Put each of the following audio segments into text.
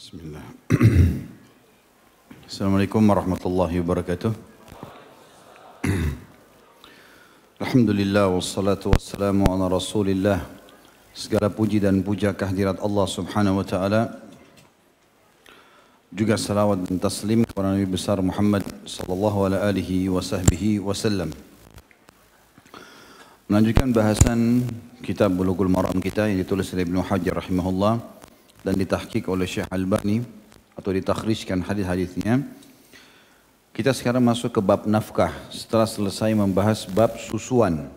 Bismillah. Assalamualaikum warahmatullahi wabarakatuh. Alhamdulillah wassalatu wassalamu ala rasulillah. Segala puji dan puja kehadirat Allah subhanahu wa ta'ala. Juga salawat dan taslim kepada Nabi besar Muhammad sallallahu alaihi wa wasallam. Melanjutkan bahasan kitab Bulughul Maram kita yang ditulis oleh Ibnu Hajar rahimahullah dan ditahkik oleh Syekh Albani atau ditakhrijkan hadis-hadisnya. Kita sekarang masuk ke bab nafkah setelah selesai membahas bab susuan.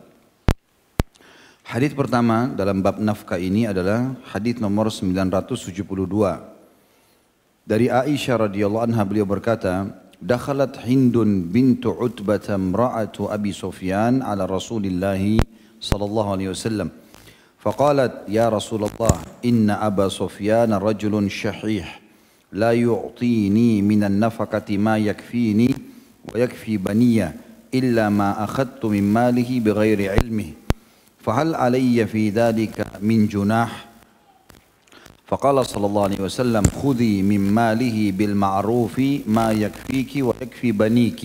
Hadis pertama dalam bab nafkah ini adalah hadis nomor 972. Dari Aisyah radhiyallahu anha beliau berkata, "Dakhalat Hindun bintu Utbah imra'atu Abi Sufyan ala Rasulillah sallallahu alaihi wasallam." فقالت يا رسول الله إن أبا سفيان رجل شحيح لا يعطيني من النفقة ما يكفيني ويكفي بنية إلا ما أخذت من ماله بغير علمه. فهل علي في ذلك من جناح؟ فقال صلى الله عليه وسلم خذي من ماله بالمعروف ما يكفيك ويكفي بنيك.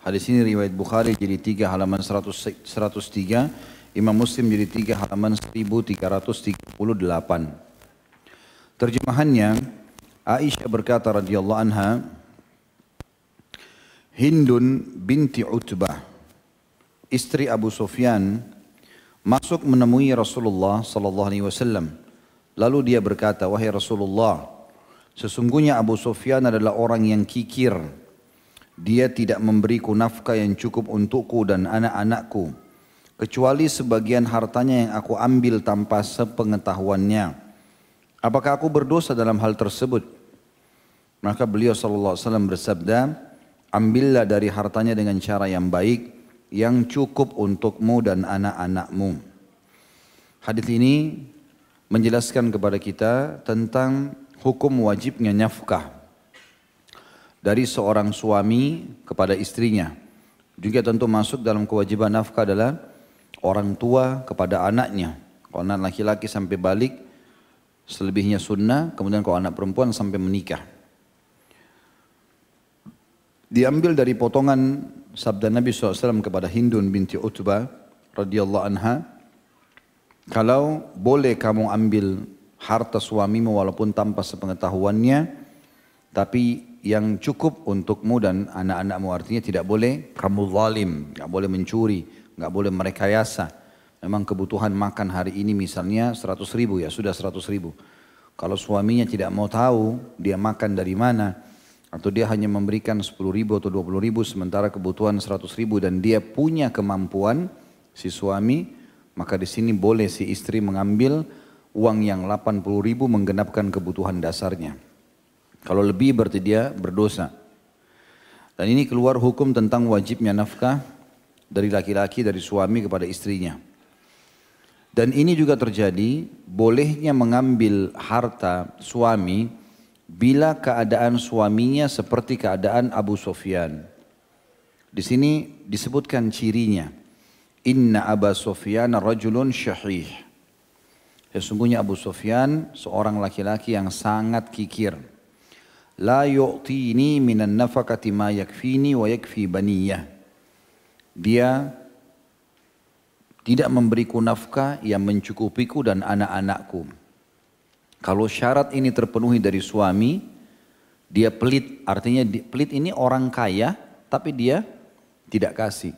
Hadis ini riwayat Bukhari jadi 3 halaman 100, 103 Imam Muslim jadi tiga halaman 1338. Terjemahannya, Aisyah berkata radhiyallahu anha, Hindun binti Utbah, istri Abu Sufyan, masuk menemui Rasulullah sallallahu alaihi wasallam. Lalu dia berkata, "Wahai Rasulullah, sesungguhnya Abu Sufyan adalah orang yang kikir. Dia tidak memberiku nafkah yang cukup untukku dan anak-anakku." Kecuali sebagian hartanya yang aku ambil tanpa sepengetahuannya. Apakah aku berdosa dalam hal tersebut? Maka beliau SAW bersabda, ambillah dari hartanya dengan cara yang baik, yang cukup untukmu dan anak-anakmu. Hadis ini menjelaskan kepada kita tentang hukum wajibnya nafkah dari seorang suami kepada istrinya. Juga tentu masuk dalam kewajiban nafkah adalah orang tua kepada anaknya. Kalau anak laki-laki sampai balik, selebihnya sunnah, kemudian kalau anak perempuan sampai menikah. Diambil dari potongan sabda Nabi SAW kepada Hindun binti Utbah radhiyallahu anha, kalau boleh kamu ambil harta suamimu walaupun tanpa sepengetahuannya, tapi yang cukup untukmu dan anak-anakmu artinya tidak boleh kamu zalim, tidak boleh mencuri, nggak boleh merekayasa. Memang kebutuhan makan hari ini misalnya 100 ribu ya, sudah 100 ribu. Kalau suaminya tidak mau tahu dia makan dari mana, atau dia hanya memberikan 10 ribu atau 20 ribu sementara kebutuhan 100 ribu dan dia punya kemampuan si suami, maka di sini boleh si istri mengambil uang yang 80 ribu menggenapkan kebutuhan dasarnya. Kalau lebih berarti dia berdosa. Dan ini keluar hukum tentang wajibnya nafkah dari laki-laki dari suami kepada istrinya. Dan ini juga terjadi bolehnya mengambil harta suami bila keadaan suaminya seperti keadaan Abu Sufyan. Di sini disebutkan cirinya. Inna Abu Sufyan rajulun syahih. Sesungguhnya Abu Sufyan seorang laki-laki yang sangat kikir. La yu'tini minan nafakati ma yakfini wa yakfi baniyah dia tidak memberiku nafkah yang mencukupiku dan anak-anakku. Kalau syarat ini terpenuhi dari suami, dia pelit. Artinya pelit ini orang kaya, tapi dia tidak kasih.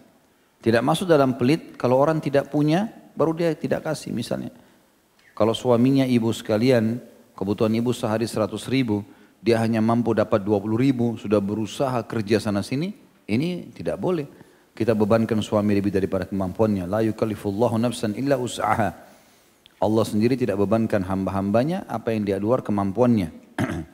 Tidak masuk dalam pelit, kalau orang tidak punya, baru dia tidak kasih misalnya. Kalau suaminya ibu sekalian, kebutuhan ibu sehari 100 ribu, dia hanya mampu dapat 20 ribu, sudah berusaha kerja sana sini, ini tidak boleh kita bebankan suami lebih daripada kemampuannya. La yukallifullahu nafsan illa usaha. Allah sendiri tidak bebankan hamba-hambanya apa yang dia luar kemampuannya.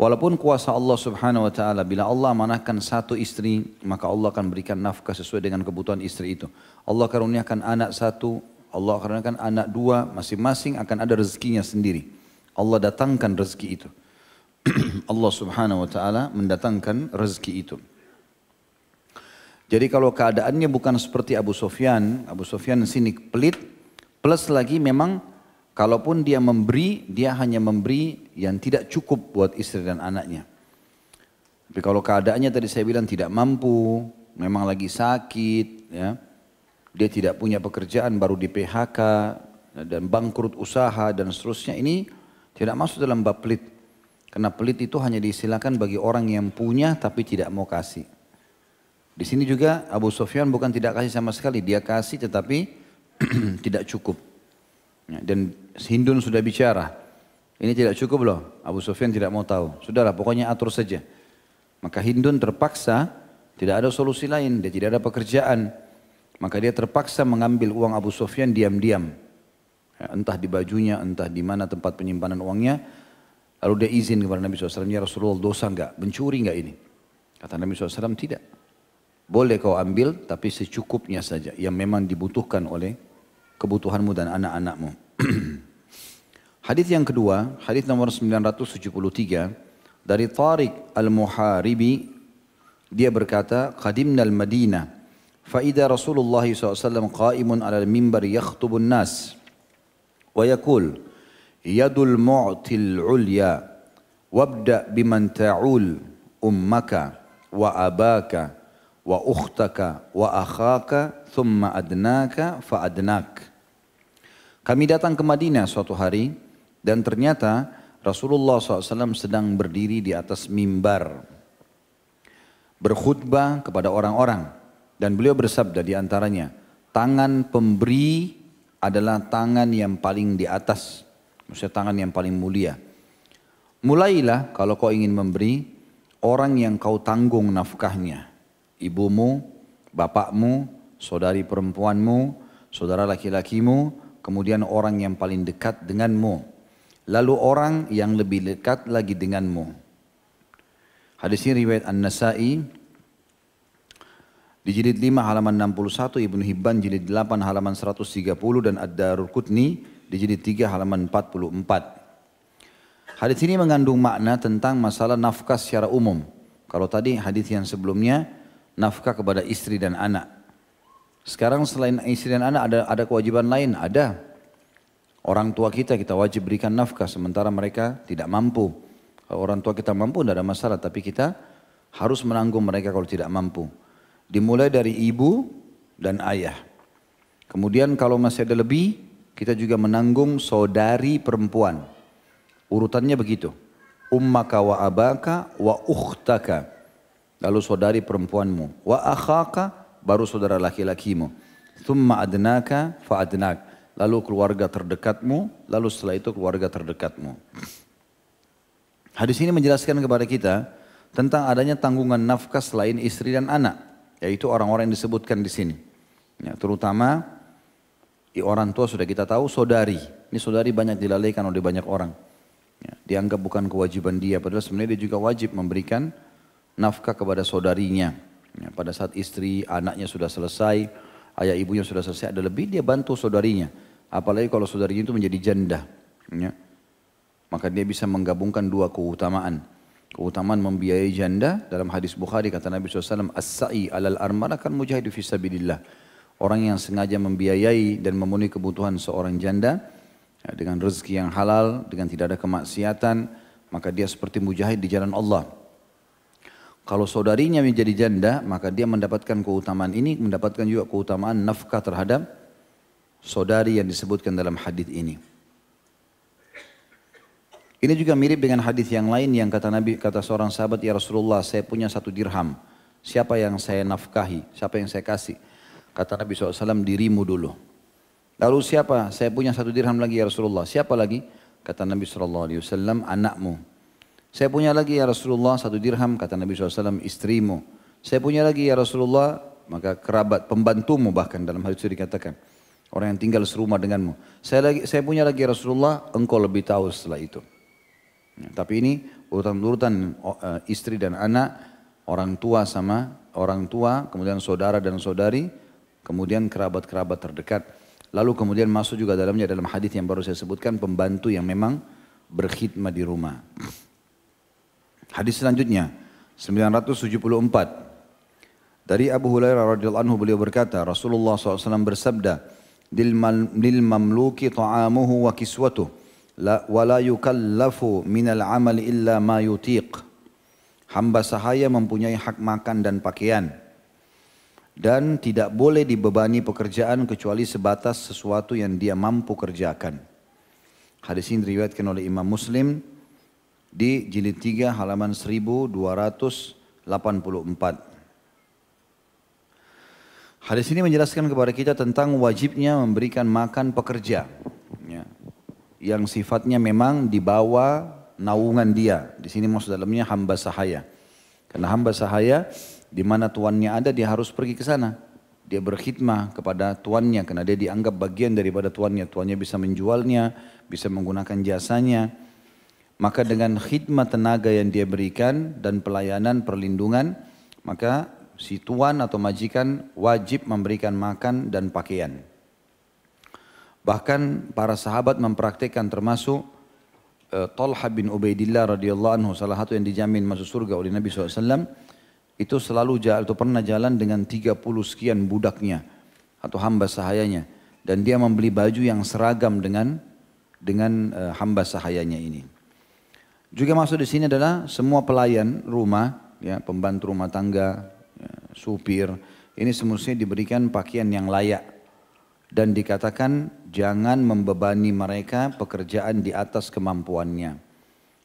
Walaupun kuasa Allah subhanahu wa ta'ala, bila Allah manahkan satu istri, maka Allah akan berikan nafkah sesuai dengan kebutuhan istri itu. Allah karuniakan anak satu, Allah karuniakan anak dua, masing-masing akan ada rezekinya sendiri. Allah datangkan rezeki itu. Allah subhanahu wa ta'ala mendatangkan rezeki itu. Jadi kalau keadaannya bukan seperti Abu Sofyan, Abu Sofyan sini pelit, plus lagi memang kalaupun dia memberi, dia hanya memberi yang tidak cukup buat istri dan anaknya. Tapi kalau keadaannya tadi saya bilang tidak mampu, memang lagi sakit, ya, dia tidak punya pekerjaan, baru di PHK, dan bangkrut usaha dan seterusnya, ini tidak masuk dalam bab pelit. Karena pelit itu hanya diistilahkan bagi orang yang punya tapi tidak mau kasih. Di sini juga Abu Sufyan bukan tidak kasih sama sekali, dia kasih tetapi tidak cukup. Ya, dan Hindun sudah bicara, ini tidak cukup loh. Abu Sufyan tidak mau tahu. Sudahlah, pokoknya atur saja. Maka Hindun terpaksa, tidak ada solusi lain, dia tidak ada pekerjaan. Maka dia terpaksa mengambil uang Abu Sufyan diam-diam. Ya, entah di bajunya, entah di mana tempat penyimpanan uangnya. Lalu dia izin kepada Nabi SAW, ya Rasulullah dosa enggak, mencuri enggak ini? Kata Nabi SAW, tidak. Boleh kau ambil tapi secukupnya saja yang memang dibutuhkan oleh kebutuhanmu dan anak-anakmu. hadis yang kedua, hadis nomor 973 dari Tariq Al-Muharibi dia berkata, "Qadimna al-Madinah fa idza Rasulullah SAW qa'imun 'ala al-mimbar yakhtubu an-nas wa yaqul yadul mu'til 'ulya wabda biman ta'ul ummaka wa abaka." Wa ukhtaka wa akhaka thumma adnaka fa adnak. Kami datang ke Madinah suatu hari dan ternyata Rasulullah SAW sedang berdiri di atas mimbar berkhutbah kepada orang-orang dan beliau bersabda di antaranya tangan pemberi adalah tangan yang paling di atas maksudnya tangan yang paling mulia mulailah kalau kau ingin memberi orang yang kau tanggung nafkahnya ibumu, bapakmu, saudari perempuanmu, saudara laki-lakimu, kemudian orang yang paling dekat denganmu. Lalu orang yang lebih dekat lagi denganmu. Hadis ini riwayat An-Nasai di jilid 5 halaman 61, Ibnu Hibban jilid 8 halaman 130 dan Ad-Darul Qutni di jilid 3 halaman 44. Hadis ini mengandung makna tentang masalah nafkah secara umum. Kalau tadi hadis yang sebelumnya nafkah kepada istri dan anak. Sekarang selain istri dan anak ada ada kewajiban lain, ada. Orang tua kita kita wajib berikan nafkah sementara mereka tidak mampu. Kalau orang tua kita mampu tidak ada masalah, tapi kita harus menanggung mereka kalau tidak mampu. Dimulai dari ibu dan ayah. Kemudian kalau masih ada lebih, kita juga menanggung saudari perempuan. Urutannya begitu. Ummaka wa abaka wa ukhtaka lalu saudari perempuanmu, wa akhaka baru saudara laki-lakimu. Thumma adnaka fa adnak. Lalu keluarga terdekatmu, lalu setelah itu keluarga terdekatmu. Hadis ini menjelaskan kepada kita tentang adanya tanggungan nafkah selain istri dan anak, yaitu orang-orang yang disebutkan di sini. Ya, terutama orang tua sudah kita tahu saudari. Ini saudari banyak dilalaikan oleh banyak orang. Ya, dianggap bukan kewajiban dia, padahal sebenarnya dia juga wajib memberikan nafkah kepada saudarinya. Ya, pada saat istri, anaknya sudah selesai, ayah ibunya sudah selesai, ada lebih dia bantu saudarinya. Apalagi kalau saudarinya itu menjadi janda. Ya. Maka dia bisa menggabungkan dua keutamaan. Keutamaan membiayai janda dalam hadis Bukhari kata Nabi SAW, As-sa'i alal armana kan mujahid fisabilillah. Orang yang sengaja membiayai dan memenuhi kebutuhan seorang janda ya, dengan rezeki yang halal, dengan tidak ada kemaksiatan, maka dia seperti mujahid di jalan Allah. Kalau saudarinya menjadi janda, maka dia mendapatkan keutamaan ini, mendapatkan juga keutamaan nafkah terhadap saudari yang disebutkan dalam hadis ini. Ini juga mirip dengan hadis yang lain yang kata Nabi, kata seorang sahabat, ya Rasulullah, saya punya satu dirham. Siapa yang saya nafkahi? Siapa yang saya kasih? Kata Nabi SAW, dirimu dulu. Lalu siapa? Saya punya satu dirham lagi ya Rasulullah. Siapa lagi? Kata Nabi SAW, anakmu. Saya punya lagi ya Rasulullah satu dirham, kata Nabi SAW, istrimu. Saya punya lagi ya Rasulullah, maka kerabat, pembantumu bahkan dalam hal itu dikatakan. Orang yang tinggal serumah denganmu. Saya lagi, saya punya lagi ya Rasulullah, engkau lebih tahu setelah itu. Ya, tapi ini urutan-urutan uh, istri dan anak, orang tua sama orang tua, kemudian saudara dan saudari, kemudian kerabat-kerabat terdekat. Lalu kemudian masuk juga dalamnya dalam hadis yang baru saya sebutkan, pembantu yang memang berkhidmat di rumah. Hadis selanjutnya 974 dari Abu Hurairah radhiyallahu anhu beliau berkata Rasulullah SAW bersabda lil mamluki ta'amuhu wa kiswatuh la wala yukallafu minal amal illa ma yutiq. Hamba sahaya mempunyai hak makan dan pakaian dan tidak boleh dibebani pekerjaan kecuali sebatas sesuatu yang dia mampu kerjakan. Hadis ini diriwayatkan oleh Imam Muslim di jilid 3 halaman 1284. Hadis ini menjelaskan kepada kita tentang wajibnya memberikan makan pekerja. Ya. Yang sifatnya memang di bawah naungan dia. Di sini maksud dalamnya hamba sahaya. Karena hamba sahaya di mana tuannya ada dia harus pergi ke sana. Dia berkhidmah kepada tuannya karena dia dianggap bagian daripada tuannya. Tuannya bisa menjualnya, bisa menggunakan jasanya. Maka dengan khidmat tenaga yang dia berikan dan pelayanan perlindungan, maka si tuan atau majikan wajib memberikan makan dan pakaian. Bahkan para sahabat mempraktikkan termasuk uh, Talha bin Ubaidillah radhiyallahu anhu salah satu yang dijamin masuk surga oleh Nabi SAW itu selalu jalan atau pernah jalan dengan 30 sekian budaknya atau hamba sahayanya dan dia membeli baju yang seragam dengan dengan uh, hamba sahayanya ini. Juga masuk di sini adalah semua pelayan rumah, ya, pembantu rumah tangga, ya, supir, ini semestinya diberikan pakaian yang layak. Dan dikatakan jangan membebani mereka pekerjaan di atas kemampuannya.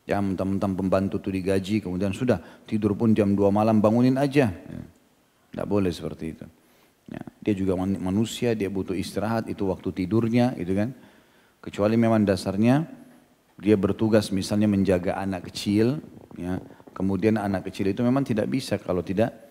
Ya mentang-mentang pembantu itu digaji kemudian sudah tidur pun jam 2 malam bangunin aja. Ya. Tidak boleh seperti itu. Ya, dia juga manusia, dia butuh istirahat, itu waktu tidurnya gitu kan. Kecuali memang dasarnya dia bertugas misalnya menjaga anak kecil, ya. kemudian anak kecil itu memang tidak bisa kalau tidak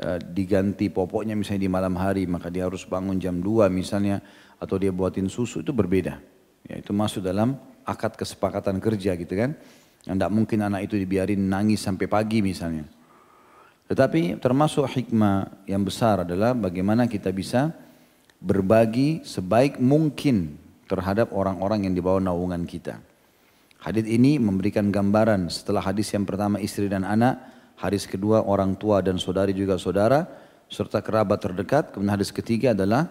Eh, diganti popoknya misalnya di malam hari maka dia harus bangun jam 2 misalnya atau dia buatin susu itu berbeda. Ya, itu masuk dalam akad kesepakatan kerja gitu kan. Yang tidak mungkin anak itu dibiarin nangis sampai pagi misalnya. Tetapi termasuk hikmah yang besar adalah bagaimana kita bisa berbagi sebaik mungkin terhadap orang-orang yang di bawah naungan kita. Hadis ini memberikan gambaran setelah hadis yang pertama istri dan anak, Hadis kedua orang tua dan saudari juga saudara serta kerabat terdekat. Kemudian hadis ketiga adalah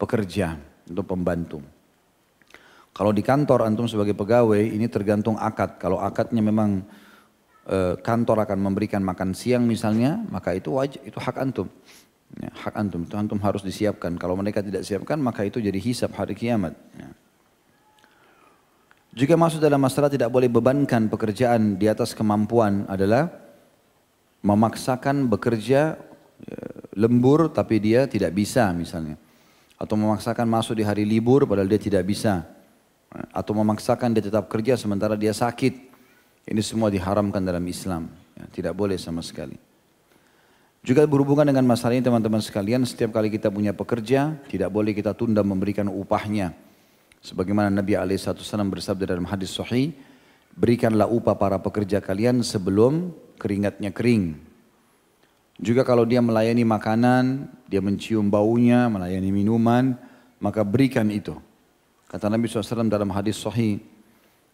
pekerja untuk pembantu. Kalau di kantor antum sebagai pegawai ini tergantung akad. Kalau akadnya memang e, kantor akan memberikan makan siang misalnya, maka itu wajib itu hak antum. Ya, hak antum itu antum harus disiapkan. Kalau mereka tidak siapkan maka itu jadi hisap hari kiamat. Ya. Juga masuk dalam masalah tidak boleh bebankan pekerjaan di atas kemampuan adalah memaksakan bekerja ya, lembur tapi dia tidak bisa misalnya. Atau memaksakan masuk di hari libur padahal dia tidak bisa. Atau memaksakan dia tetap kerja sementara dia sakit. Ini semua diharamkan dalam Islam. Ya, tidak boleh sama sekali. Juga berhubungan dengan masalah ini teman-teman sekalian, setiap kali kita punya pekerja, tidak boleh kita tunda memberikan upahnya. Sebagaimana Nabi SAW bersabda dalam hadis sahih, berikanlah upah para pekerja kalian sebelum keringatnya kering. Juga kalau dia melayani makanan, dia mencium baunya, melayani minuman, maka berikan itu. Kata Nabi SAW dalam hadis sahih,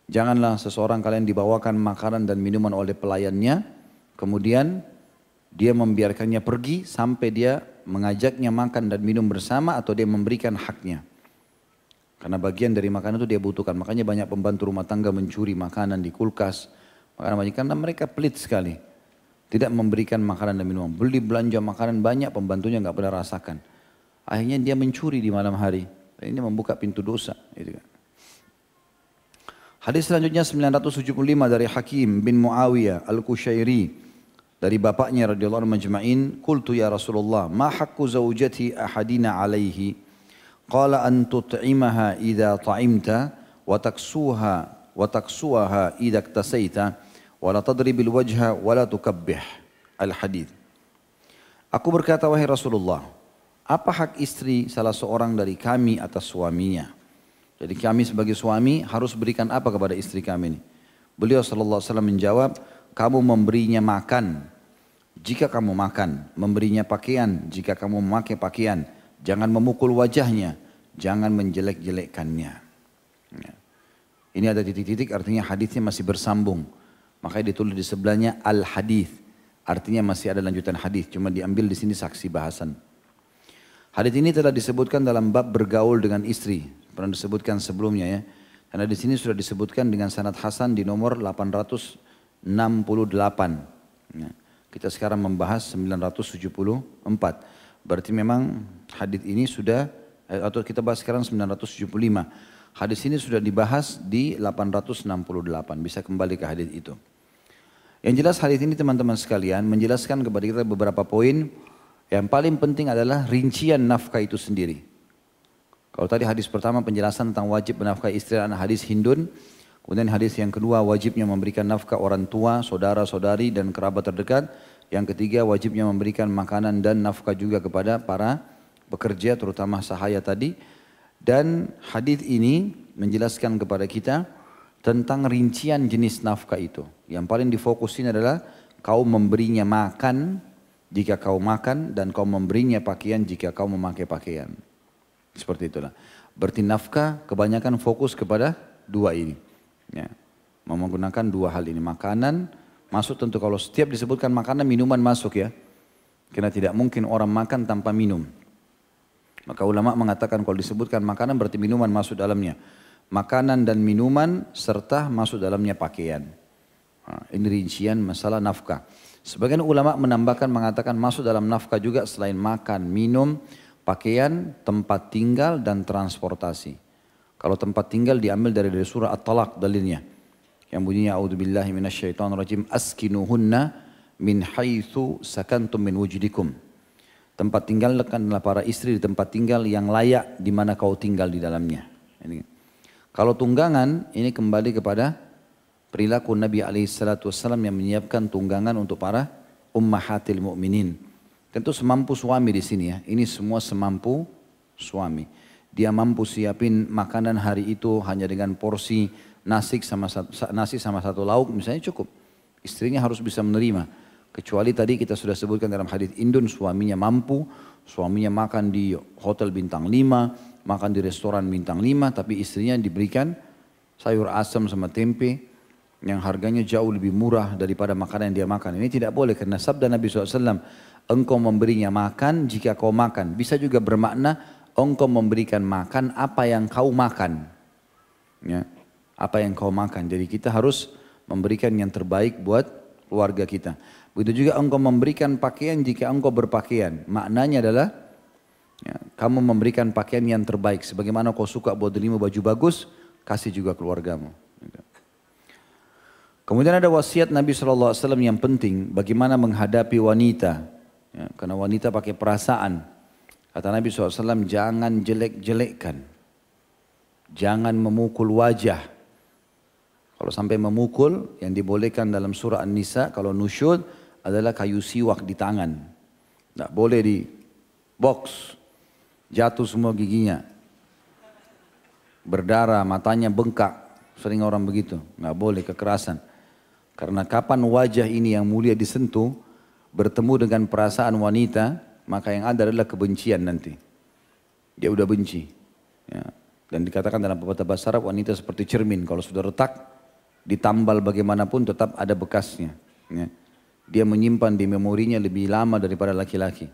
janganlah seseorang kalian dibawakan makanan dan minuman oleh pelayannya, kemudian dia membiarkannya pergi sampai dia mengajaknya makan dan minum bersama atau dia memberikan haknya. Karena bagian dari makanan itu dia butuhkan. Makanya banyak pembantu rumah tangga mencuri makanan di kulkas, makanan majikan dan mereka pelit sekali. Tidak memberikan makanan dan minuman. Beli belanja makanan banyak pembantunya nggak pernah rasakan. Akhirnya dia mencuri di malam hari. Dan ini membuka pintu dosa. Gitu kan. Hadis selanjutnya 975 dari Hakim bin Muawiyah Al-Kushairi dari bapaknya radhiyallahu anhu majma'in qultu ya Rasulullah ma haqqu zawjati ahadina alaihi qala an tut'imaha idza ta'imta wa taksuha wa taksuha idza iktasaita wala tadribil wajha wala tukabbih. Al-hadith. Aku berkata wahai Rasulullah, apa hak istri salah seorang dari kami atas suaminya? Jadi kami sebagai suami harus berikan apa kepada istri kami ini? Beliau wasallam menjawab, kamu memberinya makan jika kamu makan, memberinya pakaian jika kamu memakai pakaian, jangan memukul wajahnya, jangan menjelek-jelekkannya. Ya. Ini ada titik-titik artinya hadisnya masih bersambung. Makanya ditulis di sebelahnya al-hadis. Artinya masih ada lanjutan hadis, cuma diambil di sini saksi bahasan. Hadis ini telah disebutkan dalam bab bergaul dengan istri. Pernah disebutkan sebelumnya ya. Karena di sini sudah disebutkan dengan sanad Hasan di nomor 868. Ya. Kita sekarang membahas 974. Berarti memang hadis ini sudah atau kita bahas sekarang 975. Hadis ini sudah dibahas di 868. Bisa kembali ke hadis itu. Yang jelas hadis ini teman-teman sekalian menjelaskan kepada kita beberapa poin. Yang paling penting adalah rincian nafkah itu sendiri. Kalau tadi hadis pertama penjelasan tentang wajib menafkahi istri dan hadis Hindun. Kemudian hadis yang kedua wajibnya memberikan nafkah orang tua, saudara-saudari dan kerabat terdekat. Yang ketiga wajibnya memberikan makanan dan nafkah juga kepada para pekerja terutama sahaya tadi. Dan hadis ini menjelaskan kepada kita tentang rincian jenis nafkah itu. Yang paling difokusin adalah kau memberinya makan jika kau makan dan kau memberinya pakaian jika kau memakai pakaian. Seperti itulah. Berarti nafkah kebanyakan fokus kepada dua ini. Ya. Menggunakan dua hal ini. Makanan masuk tentu kalau setiap disebutkan makanan minuman masuk ya. Karena tidak mungkin orang makan tanpa minum. Maka ulama mengatakan kalau disebutkan makanan berarti minuman masuk dalamnya makanan dan minuman serta masuk dalamnya pakaian. Ini rincian masalah nafkah. Sebagian ulama menambahkan mengatakan masuk dalam nafkah juga selain makan, minum, pakaian, tempat tinggal dan transportasi. Kalau tempat tinggal diambil dari, dari surah At-Talaq dalilnya. Yang bunyinya a'udzubillahi minasyaitonirrajim askinuhunna min haitsu sakantum min wujudikum. Tempat tinggal adalah para istri di tempat tinggal yang layak di mana kau tinggal di dalamnya. Ini. Kalau tunggangan ini kembali kepada perilaku Nabi SAW yang menyiapkan tunggangan untuk para ummahatil mu'minin. Tentu semampu suami di sini ya. Ini semua semampu suami. Dia mampu siapin makanan hari itu hanya dengan porsi nasi sama nasi sama satu lauk misalnya cukup. Istrinya harus bisa menerima. Kecuali tadi kita sudah sebutkan dalam hadis Indun suaminya mampu, suaminya makan di hotel bintang 5, makan di restoran bintang 5 tapi istrinya diberikan sayur asam sama tempe yang harganya jauh lebih murah daripada makanan yang dia makan. Ini tidak boleh karena sabda Nabi SAW, engkau memberinya makan jika kau makan. Bisa juga bermakna engkau memberikan makan apa yang kau makan. Ya, apa yang kau makan. Jadi kita harus memberikan yang terbaik buat keluarga kita. Begitu juga engkau memberikan pakaian jika engkau berpakaian. Maknanya adalah Ya, kamu memberikan pakaian yang terbaik. Sebagaimana kau suka buat lima baju bagus, kasih juga keluargamu. Kemudian ada wasiat Nabi SAW yang penting, bagaimana menghadapi wanita. Ya, karena wanita pakai perasaan. Kata Nabi SAW, jangan jelek-jelekkan. Jangan memukul wajah. Kalau sampai memukul, yang dibolehkan dalam surah An-Nisa, kalau nusyud adalah kayu siwak di tangan. Tidak boleh di box, Jatuh semua giginya. Berdarah, matanya bengkak. Sering orang begitu. Nggak boleh kekerasan. Karena kapan wajah ini yang mulia disentuh, bertemu dengan perasaan wanita, maka yang ada adalah kebencian nanti. Dia udah benci. Ya. Dan dikatakan dalam pepatah bahasa Arab, wanita seperti cermin. Kalau sudah retak, ditambal bagaimanapun tetap ada bekasnya. Ya. Dia menyimpan di memorinya lebih lama daripada laki-laki.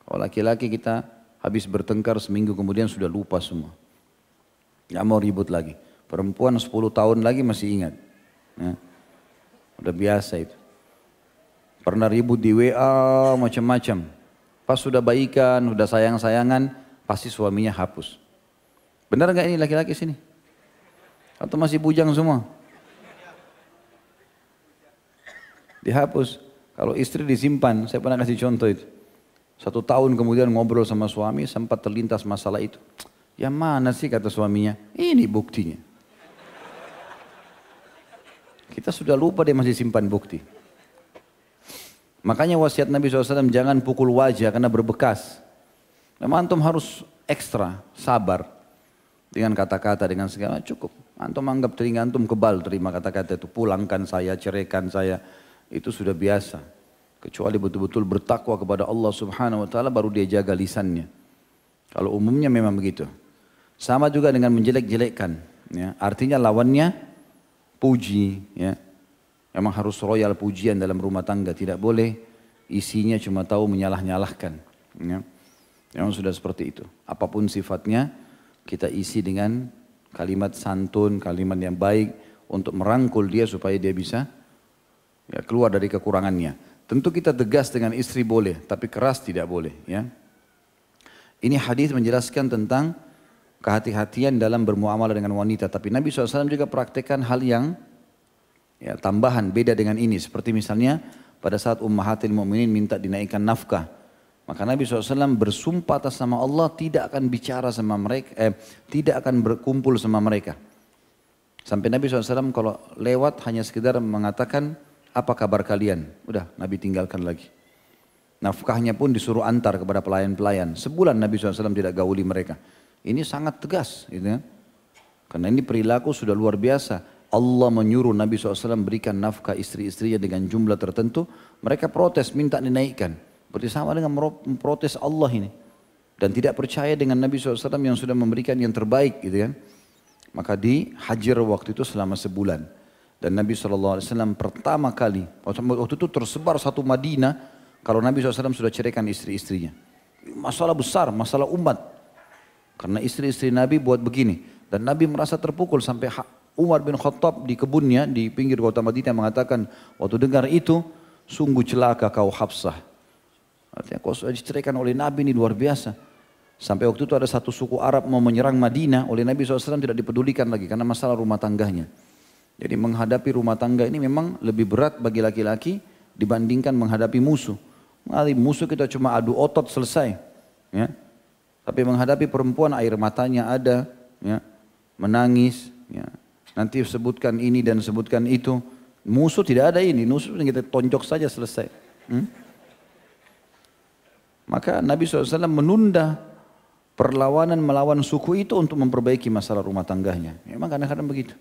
Kalau laki-laki kita Habis bertengkar seminggu kemudian sudah lupa semua. Gak mau ribut lagi. Perempuan 10 tahun lagi masih ingat. Ya. Udah biasa itu. Pernah ribut di WA macam-macam. Pas sudah baikan, sudah sayang-sayangan, pasti suaminya hapus. Benar nggak ini laki-laki sini? Atau masih bujang semua? Dihapus. Kalau istri disimpan, saya pernah kasih contoh itu. Satu tahun kemudian ngobrol sama suami sempat terlintas masalah itu. Yang mana sih kata suaminya? Ini buktinya. Kita sudah lupa dia masih simpan bukti. Makanya wasiat Nabi SAW jangan pukul wajah karena berbekas. Memang antum harus ekstra, sabar. Dengan kata-kata, dengan segala cukup. Antum anggap telinga antum kebal terima kata-kata itu. Pulangkan saya, ceraikan saya. Itu sudah biasa. Kecuali betul-betul bertakwa kepada Allah subhanahu wa ta'ala baru dia jaga lisannya. Kalau umumnya memang begitu. Sama juga dengan menjelek-jelekkan. Ya. Artinya lawannya puji. Ya. Memang harus royal pujian dalam rumah tangga. Tidak boleh isinya cuma tahu menyalah-nyalahkan. Ya. Memang sudah seperti itu. Apa pun sifatnya kita isi dengan kalimat santun, kalimat yang baik untuk merangkul dia supaya dia bisa ya, keluar dari kekurangannya. Tentu kita tegas dengan istri boleh, tapi keras tidak boleh. Ya. Ini hadis menjelaskan tentang kehati-hatian dalam bermuamalah dengan wanita. Tapi Nabi SAW juga praktekkan hal yang ya, tambahan beda dengan ini. Seperti misalnya pada saat ummahatil mu'minin minta dinaikkan nafkah. Maka Nabi SAW bersumpah atas nama Allah tidak akan bicara sama mereka, eh, tidak akan berkumpul sama mereka. Sampai Nabi SAW kalau lewat hanya sekedar mengatakan apa kabar kalian? Udah Nabi tinggalkan lagi. Nafkahnya pun disuruh antar kepada pelayan-pelayan. Sebulan Nabi SAW tidak gauli mereka. Ini sangat tegas. Gitu ya. Karena ini perilaku sudah luar biasa. Allah menyuruh Nabi SAW berikan nafkah istri-istrinya dengan jumlah tertentu. Mereka protes minta dinaikkan. Berarti sama dengan memprotes Allah ini. Dan tidak percaya dengan Nabi SAW yang sudah memberikan yang terbaik gitu kan. Maka dihajar waktu itu selama sebulan. Dan Nabi SAW pertama kali, waktu itu tersebar satu Madinah, kalau Nabi SAW sudah ceraikan istri-istrinya. Masalah besar, masalah umat. Karena istri-istri Nabi buat begini. Dan Nabi merasa terpukul sampai Umar bin Khattab di kebunnya di pinggir kota Madinah mengatakan, waktu dengar itu, sungguh celaka kau Hafsah. Artinya kau sudah diceraikan oleh Nabi ini luar biasa. Sampai waktu itu ada satu suku Arab mau menyerang Madinah, oleh Nabi SAW tidak dipedulikan lagi karena masalah rumah tangganya. Jadi menghadapi rumah tangga ini memang lebih berat bagi laki-laki dibandingkan menghadapi musuh. Menghadapi musuh kita cuma adu otot selesai. Ya. Tapi menghadapi perempuan air matanya ada, ya. menangis, ya. nanti sebutkan ini dan sebutkan itu. Musuh tidak ada ini, musuh kita tonjok saja selesai. Hmm? Maka Nabi SAW menunda perlawanan melawan suku itu untuk memperbaiki masalah rumah tangganya. Memang kadang-kadang begitu.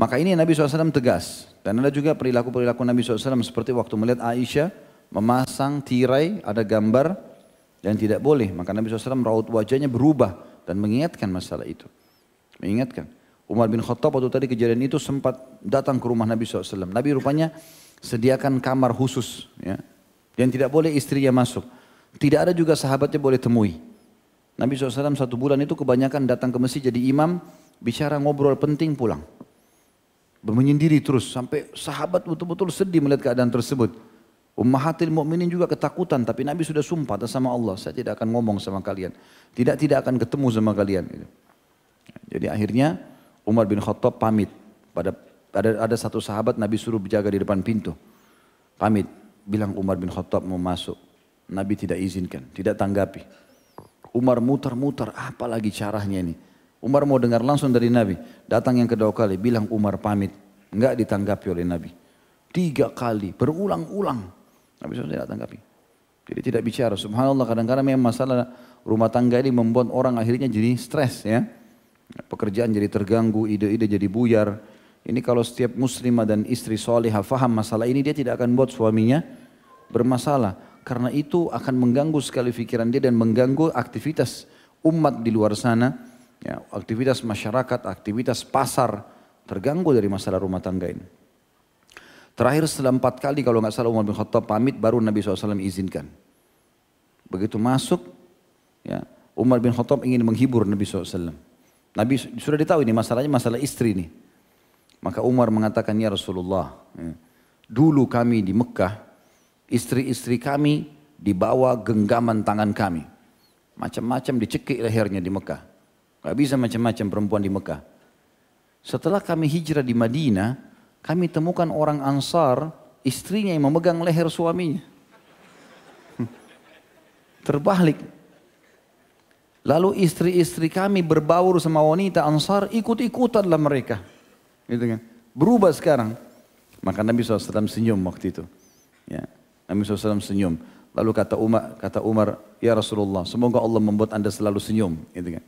Maka ini Nabi SAW tegas. Dan ada juga perilaku-perilaku Nabi SAW seperti waktu melihat Aisyah memasang tirai, ada gambar dan tidak boleh. Maka Nabi SAW raut wajahnya berubah dan mengingatkan masalah itu. Mengingatkan. Umar bin Khattab waktu tadi kejadian itu sempat datang ke rumah Nabi SAW. Nabi rupanya sediakan kamar khusus. Ya, yang tidak boleh istrinya masuk. Tidak ada juga sahabatnya boleh temui. Nabi SAW satu bulan itu kebanyakan datang ke masjid jadi imam, bicara ngobrol penting pulang. Menyendiri terus sampai sahabat betul-betul sedih melihat keadaan tersebut. Ummahatil mu'minin juga ketakutan tapi Nabi sudah sumpah atas sama Allah, saya tidak akan ngomong sama kalian. Tidak tidak akan ketemu sama kalian. Jadi akhirnya Umar bin Khattab pamit pada ada ada satu sahabat Nabi suruh berjaga di depan pintu. Pamit, bilang Umar bin Khattab mau masuk. Nabi tidak izinkan, tidak tanggapi. Umar mutar-mutar, apa lagi caranya ini? Umar mau dengar langsung dari Nabi. Datang yang kedua kali, bilang Umar pamit. Enggak ditanggapi oleh Nabi. Tiga kali, berulang-ulang. Nabi SAW tidak tanggapi. Jadi tidak bicara. Subhanallah kadang-kadang memang masalah rumah tangga ini membuat orang akhirnya jadi stres ya. Pekerjaan jadi terganggu, ide-ide jadi buyar. Ini kalau setiap muslimah dan istri solehah faham masalah ini, dia tidak akan buat suaminya bermasalah. Karena itu akan mengganggu sekali pikiran dia dan mengganggu aktivitas umat di luar sana. Ya, aktivitas masyarakat, aktivitas pasar terganggu dari masalah rumah tangga ini. Terakhir setelah empat kali kalau nggak salah Umar bin Khattab pamit baru Nabi SAW izinkan. Begitu masuk, ya, Umar bin Khattab ingin menghibur Nabi SAW. Nabi sudah ditahu ini masalahnya masalah istri nih. Maka Umar mengatakan, ya Rasulullah, ya, dulu kami di Mekah, istri-istri kami dibawa genggaman tangan kami. Macam-macam dicekik lehernya di Mekah. Gak bisa macam-macam perempuan di Mekah. Setelah kami hijrah di Madinah, kami temukan orang Ansar, istrinya yang memegang leher suaminya. Terbalik. Lalu istri-istri kami berbaur sama wanita Ansar, ikut-ikutanlah mereka. Gitu kan. Berubah sekarang. Maka Nabi SAW senyum waktu itu. Ya. Nabi SAW senyum. Lalu kata Umar, kata Umar, ya Rasulullah, semoga Allah membuat anda selalu senyum. Gitu kan.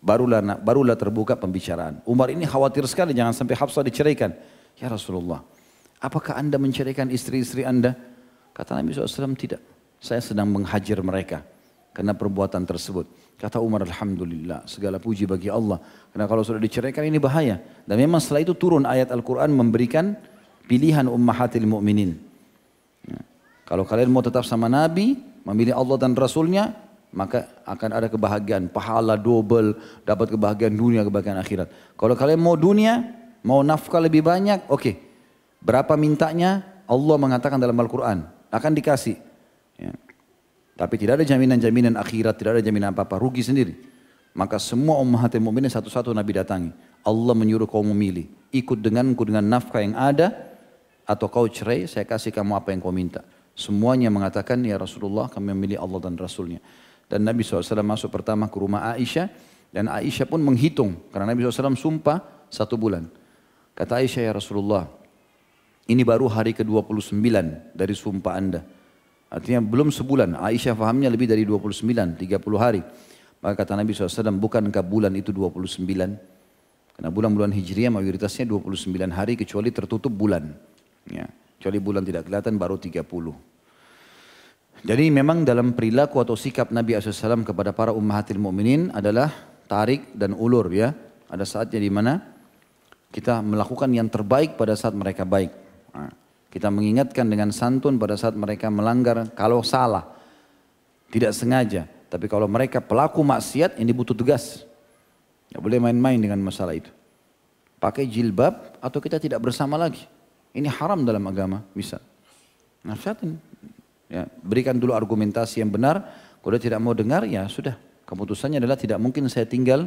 Barulah, barulah terbuka pembicaraan. Umar ini khawatir sekali jangan sampai Hafsah diceraikan. Ya Rasulullah, apakah anda menceraikan istri-istri anda? Kata Nabi SAW, tidak. Saya sedang menghajar mereka karena perbuatan tersebut. Kata Umar, Alhamdulillah, segala puji bagi Allah. Karena kalau sudah diceraikan ini bahaya. Dan memang setelah itu turun ayat Al-Quran memberikan pilihan ummahatil mu'minin. Ya. Kalau kalian mau tetap sama Nabi, memilih Allah dan Rasulnya, maka akan ada kebahagiaan, pahala double, dapat kebahagiaan dunia, kebahagiaan akhirat. Kalau kalian mau dunia, mau nafkah lebih banyak, oke. Okay. Berapa mintanya? Allah mengatakan dalam Al-Quran, akan dikasih. Ya. Tapi tidak ada jaminan-jaminan akhirat, tidak ada jaminan apa-apa, rugi sendiri. Maka semua ummahatil mukminin satu-satu Nabi datangi. Allah menyuruh kau memilih. Ikut denganku dengan nafkah yang ada, atau kau cerai, saya kasih kamu apa yang kau minta. Semuanya mengatakan, ya Rasulullah kami memilih Allah dan Rasulnya. Dan Nabi SAW masuk pertama ke rumah Aisyah. Dan Aisyah pun menghitung. Karena Nabi SAW sumpah satu bulan. Kata Aisyah ya Rasulullah. Ini baru hari ke-29 dari sumpah anda. Artinya belum sebulan. Aisyah fahamnya lebih dari 29, 30 hari. Maka kata Nabi SAW, bukankah bulan itu 29? Karena bulan-bulan Hijriah mayoritasnya 29 hari kecuali tertutup bulan. Ya, kecuali bulan tidak kelihatan baru 30. Jadi memang dalam perilaku atau sikap Nabi SAW kepada para ummahatil mu'minin adalah tarik dan ulur ya. Ada saatnya di mana kita melakukan yang terbaik pada saat mereka baik. Nah, kita mengingatkan dengan santun pada saat mereka melanggar kalau salah. Tidak sengaja. Tapi kalau mereka pelaku maksiat ini butuh tegas. Tidak boleh main-main dengan masalah itu. Pakai jilbab atau kita tidak bersama lagi. Ini haram dalam agama, bisa. Nasihatin, Ya, berikan dulu argumentasi yang benar. Kalau dia tidak mau dengar, ya sudah. Keputusannya adalah tidak mungkin saya tinggal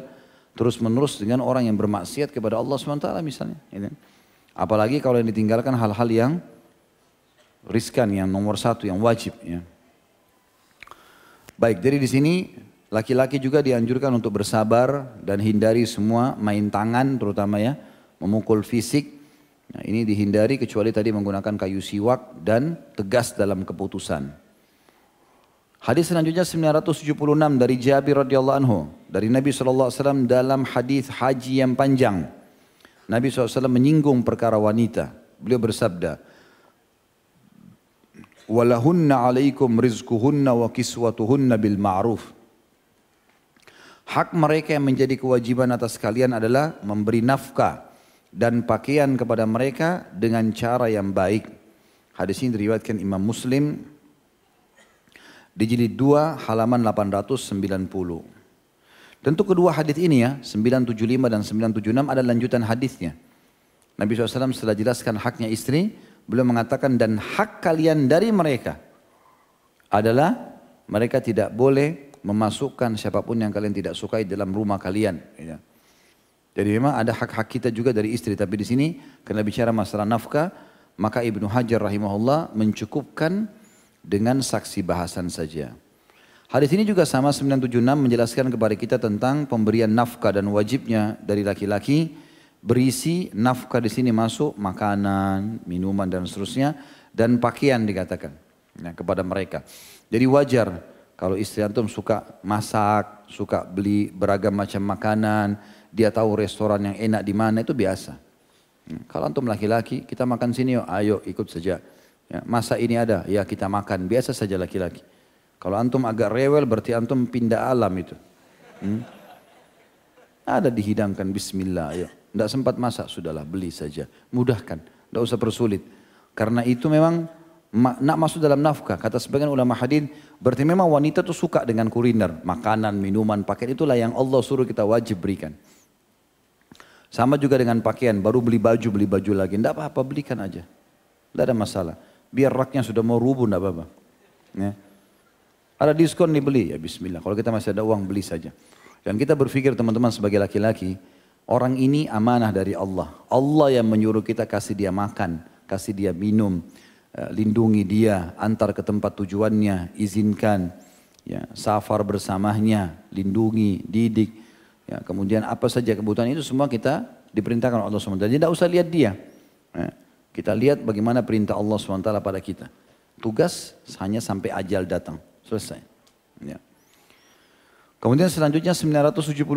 terus menerus dengan orang yang bermaksiat kepada Allah SWT misalnya. Ya, Apalagi kalau yang ditinggalkan hal-hal yang riskan, yang nomor satu, yang wajib. Ya. Baik, jadi di sini laki-laki juga dianjurkan untuk bersabar dan hindari semua main tangan terutama ya, memukul fisik Nah, ini dihindari kecuali tadi menggunakan kayu siwak dan tegas dalam keputusan. Hadis selanjutnya 976 dari Jabir radhiyallahu anhu dari Nabi SAW dalam hadis haji yang panjang. Nabi SAW menyinggung perkara wanita. Beliau bersabda, "Walahunna 'alaikum rizquhunna wa kiswatuhunna bil ma'ruf." Hak mereka yang menjadi kewajiban atas kalian adalah memberi nafkah dan pakaian kepada mereka dengan cara yang baik. Hadis ini diriwayatkan Imam Muslim di jilid 2 halaman 890. Tentu kedua hadis ini ya, 975 dan 976 ada lanjutan hadisnya. Nabi SAW setelah jelaskan haknya istri, beliau mengatakan dan hak kalian dari mereka adalah mereka tidak boleh memasukkan siapa pun yang kalian tidak sukai dalam rumah kalian. Ya. Jadi memang ada hak-hak kita juga dari istri. Tapi di sini karena bicara masalah nafkah, maka Ibnu Hajar rahimahullah mencukupkan dengan saksi bahasan saja. Hadis ini juga sama 976 menjelaskan kepada kita tentang pemberian nafkah dan wajibnya dari laki-laki berisi nafkah di sini masuk makanan, minuman dan seterusnya dan pakaian dikatakan ya, kepada mereka. Jadi wajar kalau istri antum suka masak, suka beli beragam macam makanan, dia tahu restoran yang enak di mana itu biasa. Hmm, kalau antum laki-laki, kita makan sini yuk, ayo ikut saja. Ya, masa ini ada, ya kita makan, biasa saja laki-laki. Kalau antum agak rewel berarti antum pindah alam itu. Hmm? Ada dihidangkan bismillah, ayo. Tidak sempat masak, sudahlah beli saja. Mudahkan, tidak usah persulit. Karena itu memang nak masuk dalam nafkah. Kata sebagian ulama hadis, berarti memang wanita itu suka dengan kuliner, makanan, minuman, pakaian itulah yang Allah suruh kita wajib berikan. Sama juga dengan pakaian, baru beli baju, beli baju lagi. Tidak apa-apa, belikan aja. Tidak ada masalah. Biar raknya sudah mau rubuh, tidak apa-apa. Ya. Ada diskon nih beli, ya bismillah. Kalau kita masih ada uang, beli saja. Dan kita berpikir teman-teman sebagai laki-laki, orang ini amanah dari Allah. Allah yang menyuruh kita kasih dia makan, kasih dia minum, eh, lindungi dia, antar ke tempat tujuannya, izinkan, ya, safar bersamanya, lindungi, didik. Ya, kemudian apa saja kebutuhan itu semua kita diperintahkan oleh Allah SWT. Jadi tidak usah lihat dia. Ya, kita lihat bagaimana perintah Allah SWT pada kita. Tugas hanya sampai ajal datang. Selesai. Ya. Kemudian selanjutnya 977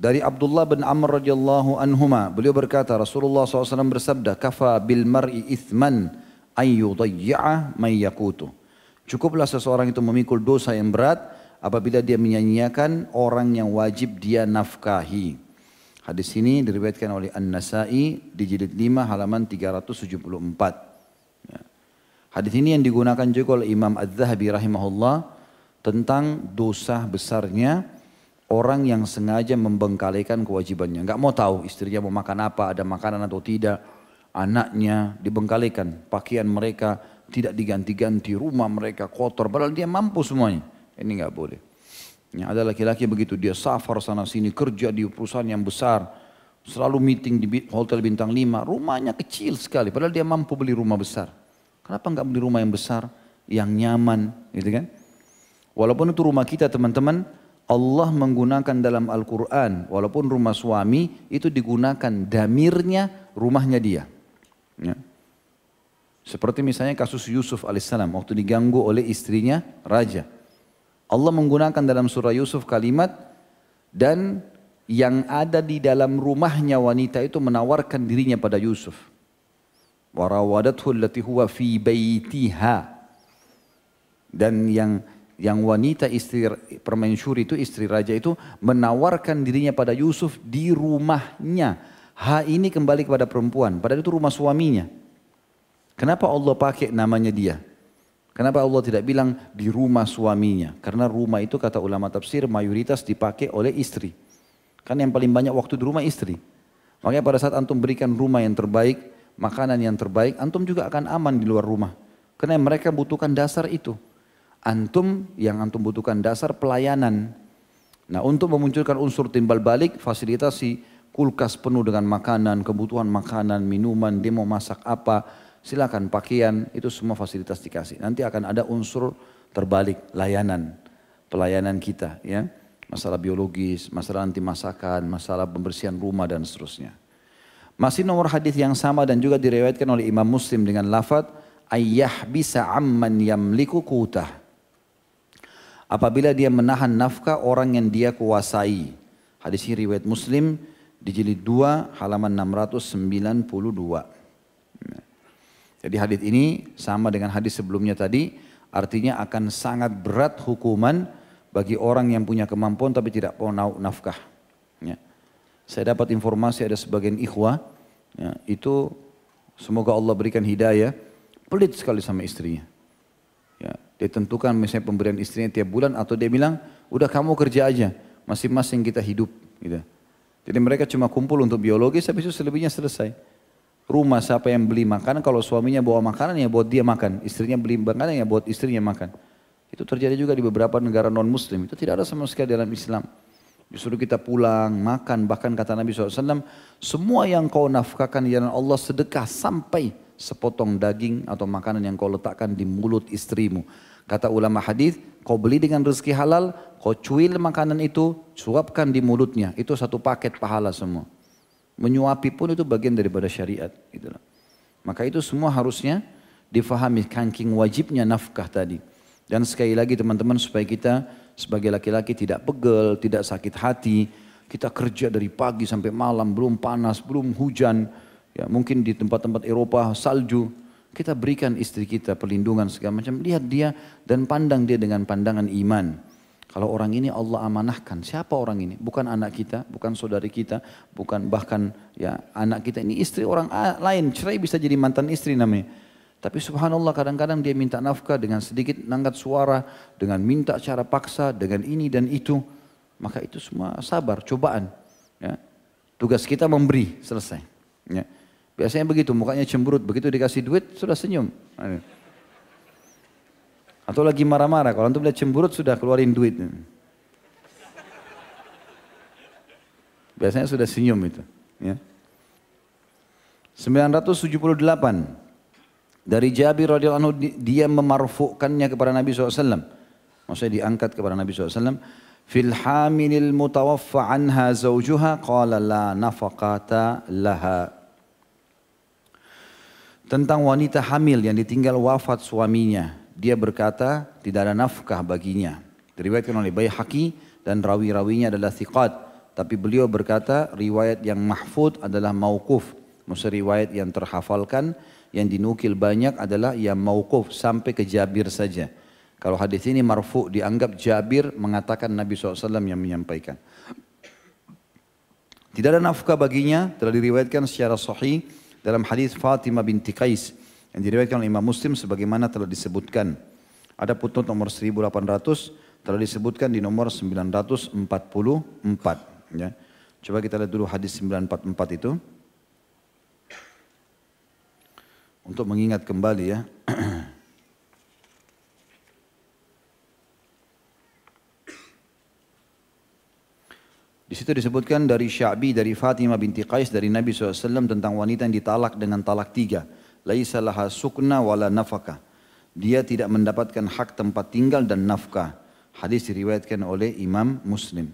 dari Abdullah bin Amr radhiyallahu anhuma beliau berkata Rasulullah SAW bersabda kafa bil mar'i ithman may yakutu. Cukuplah seseorang itu memikul dosa yang berat apabila dia menyanyiakan orang yang wajib dia nafkahi. Hadis ini diriwayatkan oleh An-Nasai di jilid 5 halaman 374. Ya. Hadis ini yang digunakan juga oleh Imam Az-Zahabi rahimahullah tentang dosa besarnya orang yang sengaja membengkalikan kewajibannya. Nggak mau tahu istrinya mau makan apa, ada makanan atau tidak. Anaknya dibengkalikan, pakaian mereka tidak diganti-ganti, rumah mereka kotor, padahal dia mampu semuanya. Ini nggak boleh. Ya, ada laki-laki begitu, dia safar sana sini, kerja di perusahaan yang besar, selalu meeting di hotel bintang 5, rumahnya kecil sekali, padahal dia mampu beli rumah besar. Kenapa nggak beli rumah yang besar, yang nyaman, gitu kan? Walaupun itu rumah kita teman-teman, Allah menggunakan dalam Al-Quran, walaupun rumah suami itu digunakan damirnya rumahnya dia. Ya. Seperti misalnya kasus Yusuf alaihissalam waktu diganggu oleh istrinya raja. Allah menggunakan dalam surah Yusuf kalimat dan yang ada di dalam rumahnya wanita itu menawarkan dirinya pada Yusuf. Warawadathu allati huwa fi baitiha. Dan yang yang wanita istri permaisuri itu istri raja itu menawarkan dirinya pada Yusuf di rumahnya. Ha ini kembali kepada perempuan, padahal itu rumah suaminya. Kenapa Allah pakai namanya dia? Kenapa Allah tidak bilang di rumah suaminya? Karena rumah itu kata ulama tafsir mayoritas dipakai oleh istri. Kan yang paling banyak waktu di rumah istri. Makanya pada saat antum berikan rumah yang terbaik, makanan yang terbaik, antum juga akan aman di luar rumah. Karena mereka butuhkan dasar itu. Antum yang antum butuhkan dasar pelayanan. Nah untuk memunculkan unsur timbal balik, fasilitasi kulkas penuh dengan makanan, kebutuhan makanan, minuman, dia mau masak apa, silakan pakaian, itu semua fasilitas dikasih. Nanti akan ada unsur terbalik, layanan, pelayanan kita ya. Masalah biologis, masalah anti masakan, masalah pembersihan rumah dan seterusnya. Masih nomor hadis yang sama dan juga diriwayatkan oleh Imam Muslim dengan lafaz ayyah bisa amman yamliku kutah apabila dia menahan nafkah orang yang dia kuasai. Hadis ini riwayat Muslim di jilid 2 halaman 692. Jadi hadis ini sama dengan hadis sebelumnya tadi, artinya akan sangat berat hukuman bagi orang yang punya kemampuan tapi tidak mau nafkah. Ya. Saya dapat informasi ada sebagian ikhwah, ya, itu semoga Allah berikan hidayah, pelit sekali sama istrinya. Ya, dia tentukan misalnya pemberian istrinya tiap bulan atau dia bilang, udah kamu kerja aja, masing-masing kita hidup. Gitu. Jadi mereka cuma kumpul untuk biologis, habis itu selebihnya selesai. Rumah siapa yang beli makanan, kalau suaminya bawa makanan ya buat dia makan. Istrinya beli makanan ya buat istrinya makan. Itu terjadi juga di beberapa negara non-muslim. Itu tidak ada sama sekali dalam Islam. Disuruh kita pulang, makan, bahkan kata Nabi SAW, semua yang kau nafkahkan di jalan Allah sedekah sampai sepotong daging atau makanan yang kau letakkan di mulut istrimu. Kata ulama hadis, kau beli dengan rezeki halal, kau cuil makanan itu, suapkan di mulutnya. Itu satu paket pahala semua. Menyuapi pun itu bagian daripada syariat. Itulah. Maka itu semua harusnya difahami kanking wajibnya nafkah tadi. Dan sekali lagi teman-teman supaya kita sebagai laki-laki tidak pegel, tidak sakit hati. Kita kerja dari pagi sampai malam, belum panas, belum hujan. Ya, mungkin di tempat-tempat Eropa salju, kita berikan istri kita perlindungan segala macam. Lihat dia dan pandang dia dengan pandangan iman. Kalau orang ini Allah amanahkan, siapa orang ini? Bukan anak kita, bukan saudari kita, bukan bahkan ya anak kita. Ini istri orang lain, cerai bisa jadi mantan istri namanya. Tapi subhanallah kadang-kadang dia minta nafkah dengan sedikit nangkat suara, dengan minta cara paksa, dengan ini dan itu. Maka itu semua sabar, cobaan. Ya. Tugas kita memberi, selesai. Ya. Biasanya begitu, mukanya cemberut. Begitu dikasih duit, sudah senyum. Atau lagi marah-marah. Kalau antum lihat cemberut, sudah keluarin duit. Biasanya sudah senyum itu. Ya. 978 dari Jabir radhiyallahu anhu dia memarfukannya kepada Nabi SAW. Maksudnya diangkat kepada Nabi SAW. Fil hamilil mutawaffa anha zawjuha qala la nafaqata laha. Tentang wanita hamil yang ditinggal wafat suaminya. Dia berkata tidak ada nafkah baginya. Diriwayatkan oleh Bayhaqi dan rawi-rawinya adalah thiqat. Tapi beliau berkata riwayat yang mahfud adalah mauquf. Maksud riwayat yang terhafalkan yang dinukil banyak adalah yang mauquf sampai ke Jabir saja. Kalau hadis ini marfu dianggap Jabir mengatakan Nabi SAW yang menyampaikan. Tidak ada nafkah baginya telah diriwayatkan secara sahih dalam hadis Fatimah binti Qais yang diriwayatkan oleh Imam Muslim sebagaimana telah disebutkan. Ada putnot nomor 1800 telah disebutkan di nomor 944 ya. Coba kita lihat dulu hadis 944 itu. Untuk mengingat kembali ya. Di situ disebutkan dari Sya'bi, dari Fatimah binti Qais, dari Nabi SAW tentang wanita yang ditalak dengan talak tiga. Laisa laha sukna wala nafkah. Dia tidak mendapatkan hak tempat tinggal dan nafkah. Hadis diriwayatkan oleh Imam Muslim.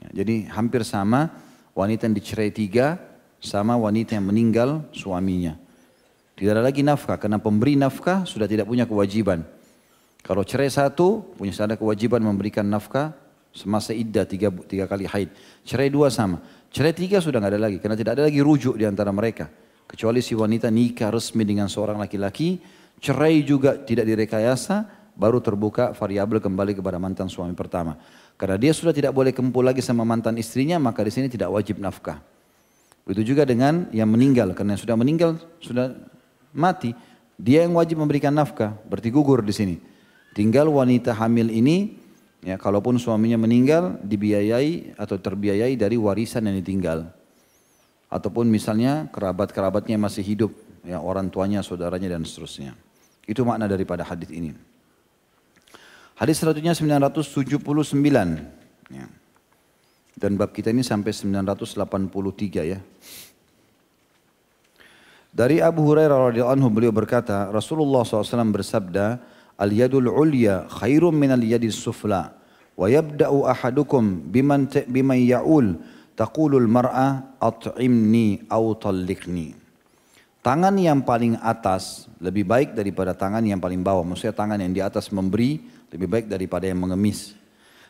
Ya, jadi hampir sama wanita yang dicerai tiga sama wanita yang meninggal suaminya. Tidak ada lagi nafkah karena pemberi nafkah sudah tidak punya kewajiban. Kalau cerai satu punya ada kewajiban memberikan nafkah semasa iddah tiga, tiga kali haid. Cerai dua sama. Cerai tiga sudah nggak ada lagi karena tidak ada lagi rujuk di antara mereka. Kecuali si wanita nikah resmi dengan seorang laki-laki, cerai juga tidak direkayasa, baru terbuka variabel kembali kepada mantan suami pertama. Karena dia sudah tidak boleh kempul lagi sama mantan istrinya, maka di sini tidak wajib nafkah. Begitu juga dengan yang meninggal, karena yang sudah meninggal sudah mati, dia yang wajib memberikan nafkah, berarti gugur di sini. Tinggal wanita hamil ini, ya kalaupun suaminya meninggal, dibiayai atau terbiayai dari warisan yang ditinggal. Ataupun misalnya kerabat-kerabatnya masih hidup, ya orang tuanya, saudaranya dan seterusnya. Itu makna daripada hadis ini. Hadis selanjutnya 979. Ya. Dan bab kita ini sampai 983 ya. Dari Abu Hurairah radhiyallahu anhu beliau berkata, Rasulullah SAW bersabda, Al-yadul ulya khairum min al-yadis sufla. Wa yabda'u ahadukum biman, biman ya'ul taqulul mar'a at'imni au talliqni. Tangan yang paling atas lebih baik daripada tangan yang paling bawah. Maksudnya tangan yang di atas memberi lebih baik daripada yang mengemis.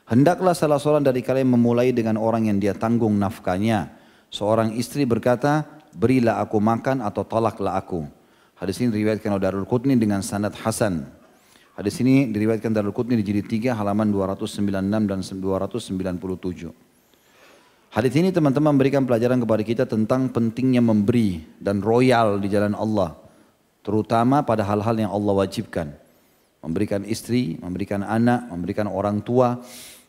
Hendaklah salah seorang dari kalian memulai dengan orang yang dia tanggung nafkahnya. Seorang istri berkata, berilah aku makan atau tolaklah aku. Hadis ini diriwayatkan oleh Darul Qutni dengan sanad Hasan. Hadis ini diriwayatkan Darul Qutni di jilid 3 halaman 296 dan 297. Hadis ini teman-teman memberikan pelajaran kepada kita tentang pentingnya memberi dan royal di jalan Allah. Terutama pada hal-hal yang Allah wajibkan. Memberikan istri, memberikan anak, memberikan orang tua,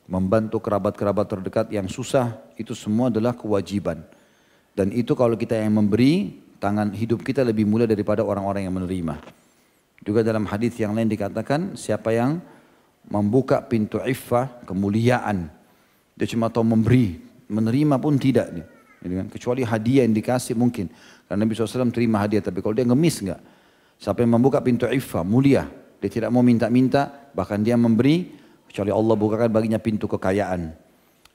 membantu kerabat-kerabat terdekat yang susah, itu semua adalah kewajiban. Dan itu kalau kita yang memberi, tangan hidup kita lebih mulia daripada orang-orang yang menerima. Juga dalam hadis yang lain dikatakan, siapa yang membuka pintu iffah, kemuliaan, dia cuma tahu memberi, menerima pun tidak. Gitu kan? Kecuali hadiah yang dikasih mungkin. Karena Nabi SAW terima hadiah, tapi kalau dia ngemis enggak. Siapa yang membuka pintu iffah, mulia. Dia tidak mau minta-minta, bahkan dia memberi, kecuali Allah bukakan baginya pintu kekayaan.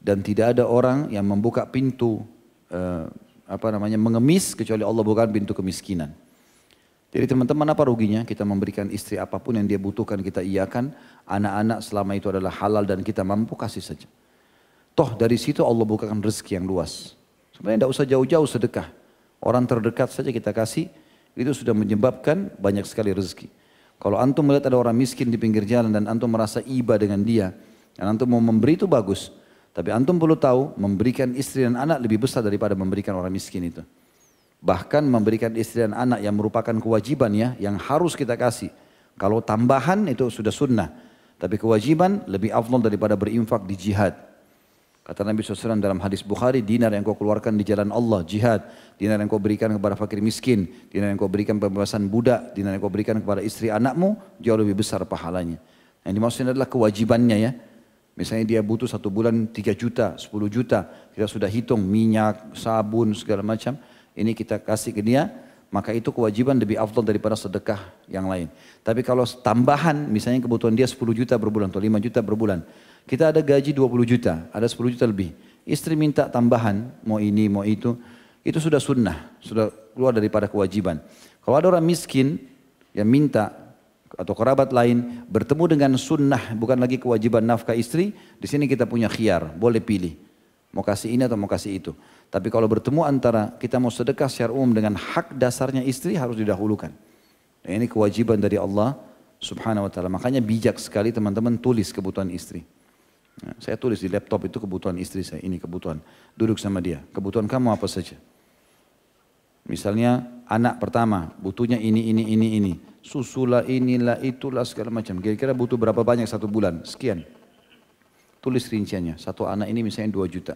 Dan tidak ada orang yang membuka pintu uh, apa namanya mengemis kecuali Allah bukan pintu kemiskinan. Jadi teman-teman apa ruginya kita memberikan istri apa pun yang dia butuhkan kita iakan, anak-anak selama itu adalah halal dan kita mampu kasih saja. Toh dari situ Allah bukakan rezeki yang luas. Sebenarnya tidak usah jauh-jauh sedekah. Orang terdekat saja kita kasih, itu sudah menyebabkan banyak sekali rezeki. Kalau antum melihat ada orang miskin di pinggir jalan dan antum merasa iba dengan dia, dan antum mau memberi itu bagus. Tapi antum perlu tahu, memberikan istri dan anak lebih besar daripada memberikan orang miskin itu. Bahkan memberikan istri dan anak yang merupakan kewajiban ya, yang harus kita kasih. Kalau tambahan itu sudah sunnah. Tapi kewajiban lebih afdal daripada berinfak di jihad. Kata Nabi SAW dalam hadis Bukhari, dinar yang kau keluarkan di jalan Allah, jihad. Dinar yang kau berikan kepada fakir miskin. Dinar yang kau berikan pembebasan budak. Dinar yang kau berikan kepada istri anakmu, jauh lebih besar pahalanya. Yang dimaksudnya adalah kewajibannya ya. Misalnya dia butuh satu bulan 3 juta, 10 juta. Kita sudah hitung minyak, sabun, segala macam. Ini kita kasih ke dia, maka itu kewajiban lebih afdal daripada sedekah yang lain. Tapi kalau tambahan, misalnya kebutuhan dia 10 juta per bulan atau 5 juta per bulan. Kita ada gaji 20 juta, ada 10 juta lebih. Istri minta tambahan, mau ini, mau itu. Itu sudah sunnah, sudah keluar daripada kewajiban. Kalau ada orang miskin yang minta atau kerabat lain bertemu dengan sunnah bukan lagi kewajiban nafkah istri di sini kita punya khiar boleh pilih mau kasih ini atau mau kasih itu tapi kalau bertemu antara kita mau sedekah secara umum dengan hak dasarnya istri harus didahulukan nah, ini kewajiban dari Allah subhanahu wa ta'ala makanya bijak sekali teman-teman tulis kebutuhan istri saya tulis di laptop itu kebutuhan istri saya ini kebutuhan duduk sama dia kebutuhan kamu apa saja misalnya anak pertama butuhnya ini ini ini ini susulah inilah itulah segala macam. Kira-kira butuh berapa banyak satu bulan? Sekian. tulis rinciannya. Satu anak ini misalnya 2 juta.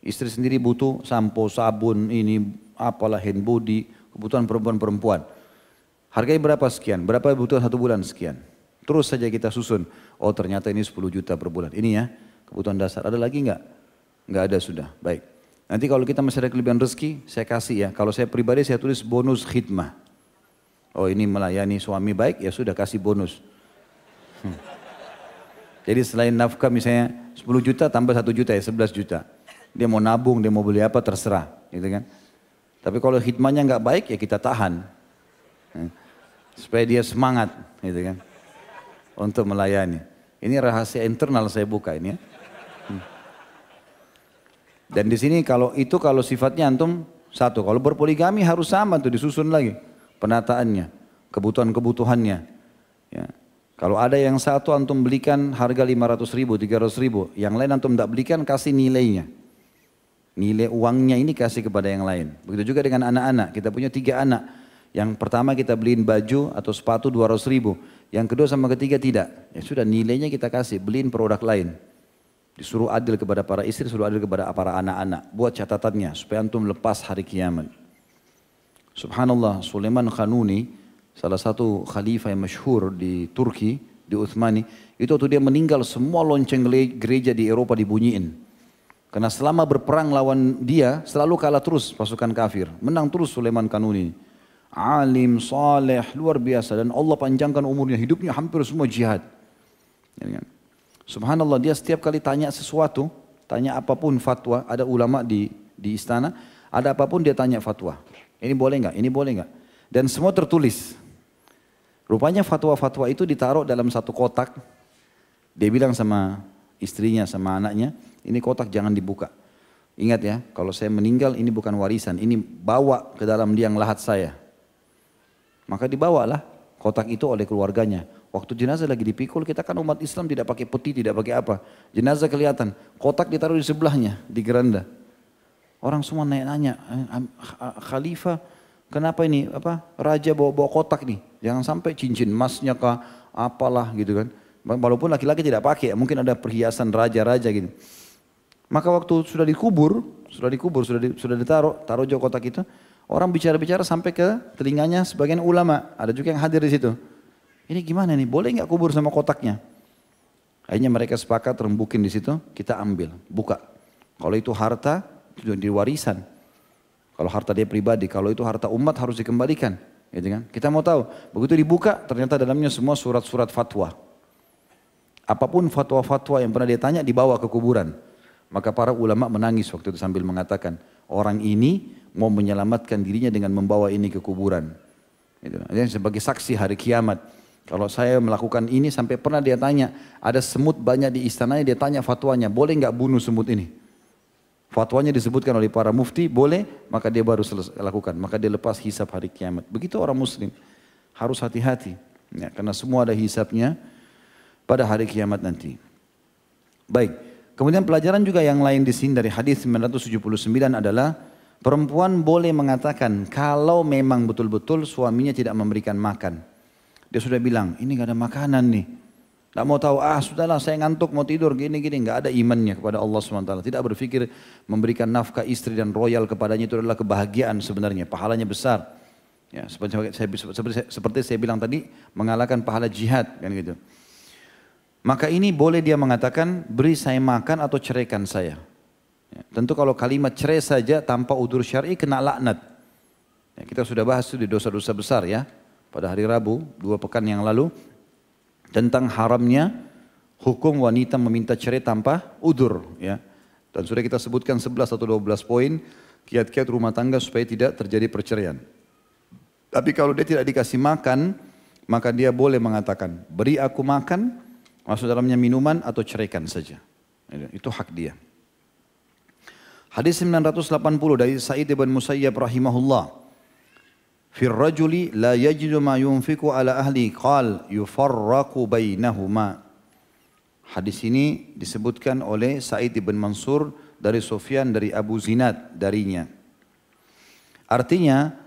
Istri sendiri butuh sampo, sabun, ini apalah hand body, kebutuhan perempuan-perempuan. Harganya berapa sekian? Berapa kebutuhan satu bulan sekian? Terus saja kita susun. Oh ternyata ini 10 juta per bulan. Ini ya kebutuhan dasar. Ada lagi enggak? Enggak ada sudah. Baik. Nanti kalau kita masih ada kelebihan rezeki, saya kasih ya. Kalau saya pribadi saya tulis bonus khidmah. Oh ini melayani suami baik, ya sudah kasih bonus. Hmm. Jadi selain nafkah misalnya 10 juta tambah 1 juta ya 11 juta. Dia mau nabung, dia mau beli apa terserah, gitu kan. Tapi kalau hikmahnya nggak baik ya kita tahan. Supaya dia semangat, gitu kan. Untuk melayani. Ini rahasia internal saya buka ini ya. Hmm. Dan di sini kalau itu kalau sifatnya antum satu, kalau berpoligami harus sama tuh disusun lagi penataannya, kebutuhan-kebutuhannya. Ya. Kalau ada yang satu antum belikan harga 500 ribu, 300 ribu, yang lain antum tidak belikan kasih nilainya. Nilai uangnya ini kasih kepada yang lain. Begitu juga dengan anak-anak. Kita punya tiga anak. Yang pertama kita beliin baju atau sepatu 200 ribu. Yang kedua sama ketiga tidak. Ya sudah nilainya kita kasih. Beliin produk lain. Disuruh adil kepada para istri, suruh adil kepada para anak-anak. Buat catatannya supaya antum lepas hari kiamat. Subhanallah, Sulaiman Khanuni, salah satu khalifah yang masyhur di Turki, di Uthmani, itu waktu dia meninggal semua lonceng gereja di Eropa dibunyiin. Karena selama berperang lawan dia selalu kalah terus pasukan kafir. Menang terus Sulaiman Kanuni. Alim, saleh, luar biasa. Dan Allah panjangkan umurnya. Hidupnya hampir semua jihad. Ya kan? Subhanallah dia setiap kali tanya sesuatu. Tanya apa pun fatwa. Ada ulama di, di istana. Ada apa pun dia tanya fatwa. Ini boleh nggak? Ini boleh nggak? Dan semua tertulis. Rupanya fatwa-fatwa itu ditaruh dalam satu kotak. Dia bilang sama istrinya, sama anaknya ini kotak jangan dibuka. Ingat ya, kalau saya meninggal ini bukan warisan, ini bawa ke dalam liang lahat saya. Maka dibawalah kotak itu oleh keluarganya. Waktu jenazah lagi dipikul, kita kan umat Islam tidak pakai peti, tidak pakai apa. Jenazah kelihatan, kotak ditaruh di sebelahnya, di geranda. Orang semua nanya-nanya, khalifah kenapa ini apa raja bawa-bawa kotak nih? Jangan sampai cincin emasnya kah, apalah gitu kan. Walaupun laki-laki tidak pakai, mungkin ada perhiasan raja-raja gitu. Maka waktu sudah dikubur, sudah dikubur, sudah di, sudah ditaruh, taruh jauh kotak itu, orang bicara-bicara sampai ke telinganya sebagian ulama, ada juga yang hadir di situ. Ini gimana nih? Boleh nggak kubur sama kotaknya? Akhirnya mereka sepakat rembukin di situ, kita ambil, buka. Kalau itu harta, itu di warisan. Kalau harta dia pribadi, kalau itu harta umat harus dikembalikan. Gitu kan? Kita mau tahu, begitu dibuka ternyata dalamnya semua surat-surat fatwa. Apa pun fatwa-fatwa yang pernah dia tanya dibawa ke kuburan. Maka para ulama menangis waktu itu sambil mengatakan, orang ini mau menyelamatkan dirinya dengan membawa ini ke kuburan. Itu. Sebagai saksi hari kiamat. Kalau saya melakukan ini sampai pernah dia tanya, ada semut banyak di istananya, dia tanya fatwanya, boleh nggak bunuh semut ini? Fatwanya disebutkan oleh para mufti, boleh, maka dia baru lakukan. Maka dia lepas hisap hari kiamat. Begitu orang muslim, harus hati-hati. Ya, karena semua ada hisapnya pada hari kiamat nanti. Baik, Kemudian pelajaran juga yang lain di sini dari hadis 979 adalah perempuan boleh mengatakan kalau memang betul-betul suaminya tidak memberikan makan. Dia sudah bilang, ini gak ada makanan nih. Tidak mau tahu, ah sudahlah saya ngantuk mau tidur gini-gini. Gak ada imannya kepada Allah SWT. Tidak berpikir memberikan nafkah istri dan royal kepadanya itu adalah kebahagiaan sebenarnya. Pahalanya besar. Ya, seperti, saya, seperti, seperti saya bilang tadi, mengalahkan pahala jihad. kan gitu. Maka ini boleh dia mengatakan beri saya makan atau ceraikan saya. Ya, tentu kalau kalimat cerai saja tanpa udur syar'i kena laknat. Ya, kita sudah bahas itu di dosa-dosa besar ya. Pada hari Rabu, dua pekan yang lalu. Tentang haramnya hukum wanita meminta cerai tanpa udur. Ya. Dan sudah kita sebutkan 11 atau 12 poin kiat-kiat rumah tangga supaya tidak terjadi perceraian. Tapi kalau dia tidak dikasih makan, maka dia boleh mengatakan, beri aku makan Masuk dalamnya minuman atau ceraikan saja. Itu hak dia. Hadis 980 dari Sa'id ibn Musayyab rahimahullah. Fir rajuli la yajidu ma yunfiku ala ahli qal yufarraqu bainahuma. Hadis ini disebutkan oleh Sa'id ibn Mansur dari Sufyan dari Abu Zinad darinya. Artinya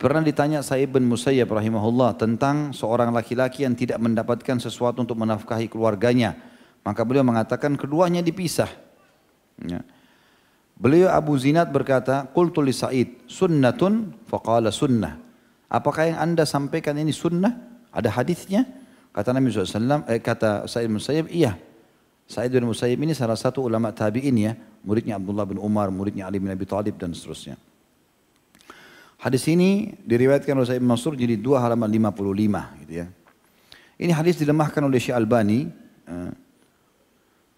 Pernah ditanya Sa'id bin Musayyab rahimahullah tentang seorang laki-laki yang tidak mendapatkan sesuatu untuk menafkahi keluarganya. Maka beliau mengatakan keduanya dipisah. Ya. Beliau Abu Zinad berkata, Qultu Sa'id, sunnatun faqala sunnah. Apakah yang anda sampaikan ini sunnah? Ada hadisnya? Kata Nabi SAW, eh, kata Sa'id bin iya. Sa'id bin Musayyib ini salah satu ulama tabi'in ya. Muridnya Abdullah bin Umar, muridnya Ali bin Abi Thalib dan seterusnya. Hadis ini diriwayatkan oleh bin Mansur jadi dua halaman 55 gitu ya. Ini hadis dilemahkan oleh Syekh Albani. Eh,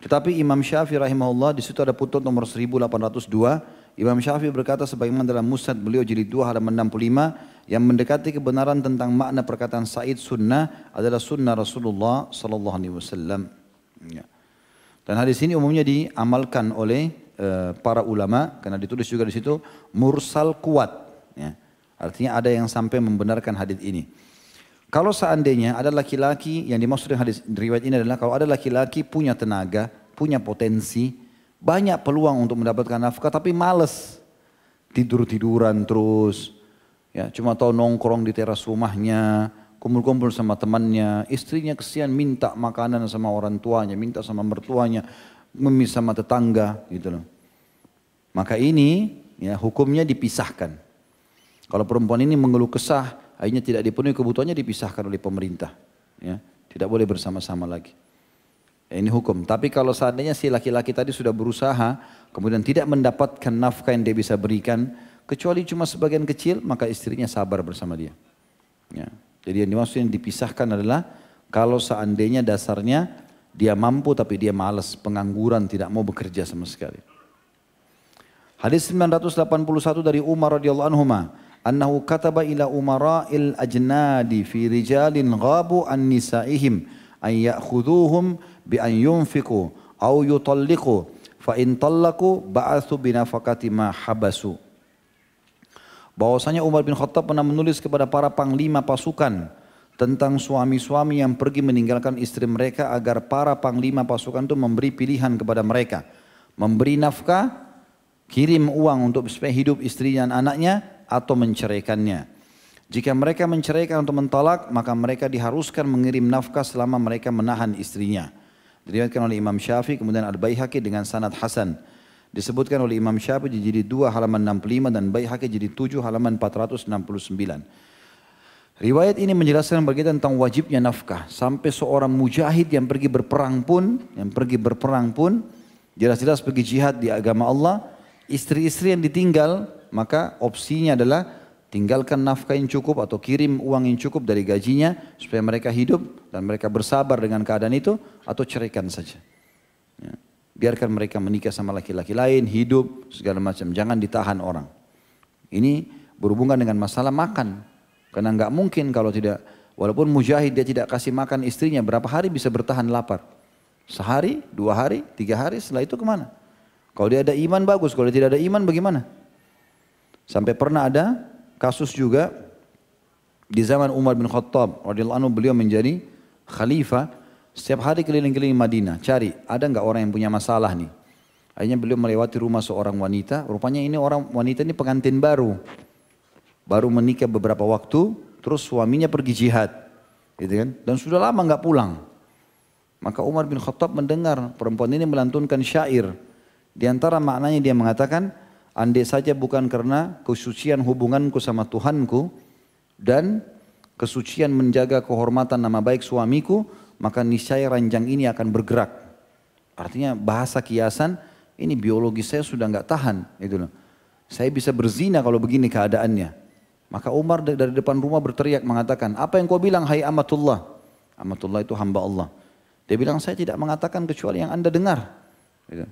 tetapi Imam Syafi'i rahimahullah di situ ada putut nomor 1802. Imam Syafi'i berkata sebagaimana dalam Musnad beliau jadi 2 halaman 65 yang mendekati kebenaran tentang makna perkataan Said sunnah adalah sunnah Rasulullah sallallahu alaihi wasallam. Ya. Dan hadis ini umumnya diamalkan oleh uh, para ulama karena ditulis juga di situ mursal kuat. Ya. Artinya ada yang sampai membenarkan hadis ini. Kalau seandainya ada laki-laki yang dimaksud dengan hadis riwayat ini adalah kalau ada laki-laki punya tenaga, punya potensi, banyak peluang untuk mendapatkan nafkah tapi males. Tidur-tiduran terus, ya cuma tahu nongkrong di teras rumahnya, kumpul-kumpul sama temannya, istrinya kesian minta makanan sama orang tuanya, minta sama mertuanya, memis sama tetangga gitu loh. Maka ini ya hukumnya dipisahkan. Kalau perempuan ini mengeluh kesah, akhirnya tidak dipenuhi kebutuhannya dipisahkan oleh pemerintah. Ya, tidak boleh bersama-sama lagi. Ya, ini hukum. Tapi kalau seandainya si laki-laki tadi sudah berusaha, kemudian tidak mendapatkan nafkah yang dia bisa berikan, kecuali cuma sebagian kecil, maka istrinya sabar bersama dia. Ya. Jadi yang dimaksud yang dipisahkan adalah kalau seandainya dasarnya dia mampu tapi dia malas, pengangguran, tidak mau bekerja sama sekali. Hadis 981 dari Umar radhiyallahu anhu annahu kataba ila umara'il ajnadi fi rijalin ghabu an nisa'ihim an ya'khudhuhum bi an yunfiqu aw yutalliqu fa in tallaku ba'athu binafaqati ma habasu. Bahwasanya Umar bin Khattab pernah menulis kepada para panglima pasukan tentang suami-suami yang pergi meninggalkan istri mereka agar para panglima pasukan itu memberi pilihan kepada mereka. Memberi nafkah kirim uang untuk supaya hidup istrinya dan anaknya atau menceraikannya. Jika mereka menceraikan atau mentolak, maka mereka diharuskan mengirim nafkah selama mereka menahan istrinya. Diriwayatkan oleh Imam Syafi'i kemudian Al-Baihaqi dengan sanad hasan. Disebutkan oleh Imam Syafi'i jadi 2 halaman 65 dan Baihaqi jadi 7 halaman 469. Riwayat ini menjelaskan berkaitan tentang wajibnya nafkah. Sampai seorang mujahid yang pergi berperang pun, yang pergi berperang pun, jelas-jelas pergi jihad di agama Allah, istri-istri yang ditinggal maka opsinya adalah tinggalkan nafkah yang cukup atau kirim uang yang cukup dari gajinya supaya mereka hidup dan mereka bersabar dengan keadaan itu atau ceraikan saja. Ya. Biarkan mereka menikah sama laki-laki lain, hidup segala macam, jangan ditahan orang. Ini berhubungan dengan masalah makan. Karena nggak mungkin kalau tidak, walaupun mujahid dia tidak kasih makan istrinya, berapa hari bisa bertahan lapar? Sehari, dua hari, tiga hari, setelah itu ke mana? Kalau dia ada iman bagus, kalau dia tidak ada iman bagaimana? Sampai pernah ada kasus juga di zaman Umar bin Khattab radhiyallahu anhu beliau menjadi khalifah setiap hari keliling-keliling Madinah cari ada nggak orang yang punya masalah nih. Akhirnya beliau melewati rumah seorang wanita, rupanya ini orang wanita ini pengantin baru. Baru menikah beberapa waktu, terus suaminya pergi jihad. Gitu kan? Dan sudah lama nggak pulang. Maka Umar bin Khattab mendengar perempuan ini melantunkan syair. Di antara maknanya dia mengatakan, Andai saja bukan karena kesucian hubunganku sama Tuhanku dan kesucian menjaga kehormatan nama baik suamiku, maka niscaya ranjang ini akan bergerak. Artinya bahasa kiasan, ini biologi saya sudah nggak tahan. Itu loh. Saya bisa berzina kalau begini keadaannya. Maka Umar dari depan rumah berteriak mengatakan, apa yang kau bilang hai amatullah? Amatullah itu hamba Allah. Dia bilang, saya tidak mengatakan kecuali yang anda dengar. Gitu.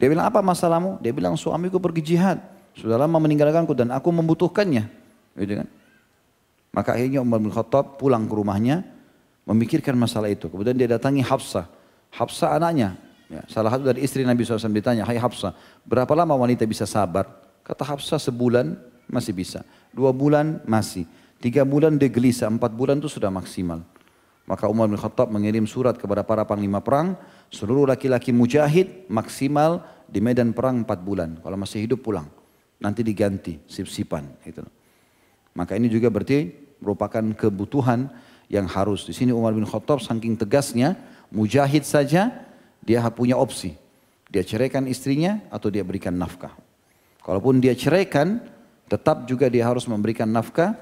Dia bilang apa masalahmu? Dia bilang suamiku pergi jihad. Sudah lama meninggalkanku dan aku membutuhkannya. Gitu kan? Maka akhirnya Umar bin Khattab pulang ke rumahnya memikirkan masalah itu. Kemudian dia datangi Hafsah. Hafsah anaknya. Ya, salah satu dari istri Nabi SAW ditanya, Hai Hafsah, berapa lama wanita bisa sabar? Kata Hafsah sebulan masih bisa. Dua bulan masih. Tiga bulan dia gelisah. Empat bulan itu sudah maksimal. Maka Umar bin Khattab mengirim surat kepada para panglima perang Seluruh laki-laki mujahid maksimal di medan perang 4 bulan. Kalau masih hidup pulang. Nanti diganti sip-sipan. Gitu. Maka ini juga berarti merupakan kebutuhan yang harus. Di sini Umar bin Khattab saking tegasnya, mujahid saja dia punya opsi. Dia ceraikan istrinya atau dia berikan nafkah. Kalaupun dia ceraikan, tetap juga dia harus memberikan nafkah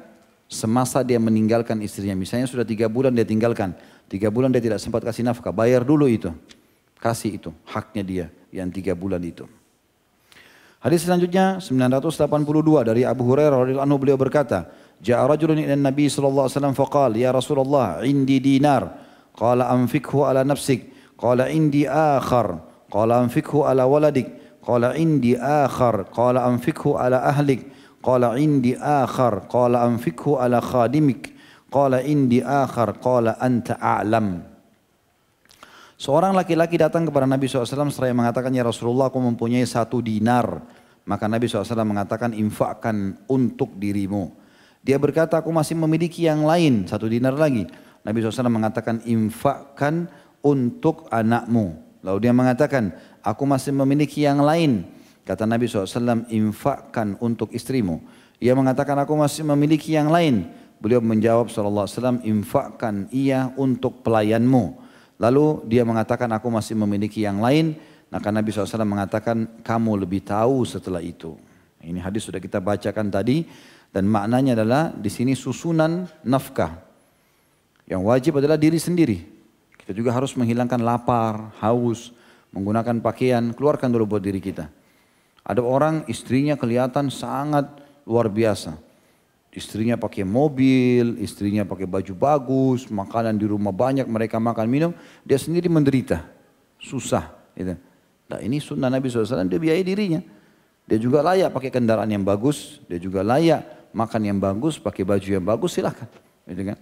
semasa dia meninggalkan istrinya. Misalnya sudah tiga bulan dia tinggalkan. Tiga bulan dia tidak sempat kasih nafkah. Bayar dulu itu. Kasih itu. Haknya dia yang tiga bulan itu. Hadis selanjutnya 982 dari Abu Hurairah radhiyallahu anhu beliau berkata, "Ja'a rajulun ila Nabi sallallahu alaihi wasallam faqala, "Ya Rasulullah, indi dinar." Qala anfikhu ala nafsik. Qala indi akhar. Qala anfikhu ala waladik. Qala indi akhar. Qala anfikhu ala ahlik. Qala indi akhar. Qala anfikhu ala khadimik. Qala indi akhar. Qala anta a'lam. Seorang laki-laki datang kepada Nabi SAW seraya mengatakan, Ya Rasulullah aku mempunyai satu dinar. Maka Nabi SAW mengatakan, infakkan untuk dirimu. Dia berkata, aku masih memiliki yang lain, satu dinar lagi. Nabi SAW mengatakan, infakkan untuk anakmu. Lalu dia mengatakan, aku masih memiliki yang lain. Kata Nabi SAW, infakkan untuk istrimu. Ia mengatakan, aku masih memiliki yang lain. Beliau menjawab SAW, infakkan ia untuk pelayanmu. Lalu dia mengatakan, aku masih memiliki yang lain. Maka Nabi SAW mengatakan, kamu lebih tahu setelah itu. Ini hadis sudah kita bacakan tadi. Dan maknanya adalah di sini susunan nafkah. Yang wajib adalah diri sendiri. Kita juga harus menghilangkan lapar, haus, menggunakan pakaian, keluarkan dulu buat diri kita. Ada orang istrinya kelihatan sangat luar biasa. Istrinya pakai mobil, istrinya pakai baju bagus, makanan di rumah banyak, mereka makan minum, dia sendiri menderita, susah. Gitu. Nah ini sunnah Nabi SAW, dia biayai dirinya. Dia juga layak pakai kendaraan yang bagus, dia juga layak makan yang bagus, pakai baju yang bagus, silahkan. Gitu kan?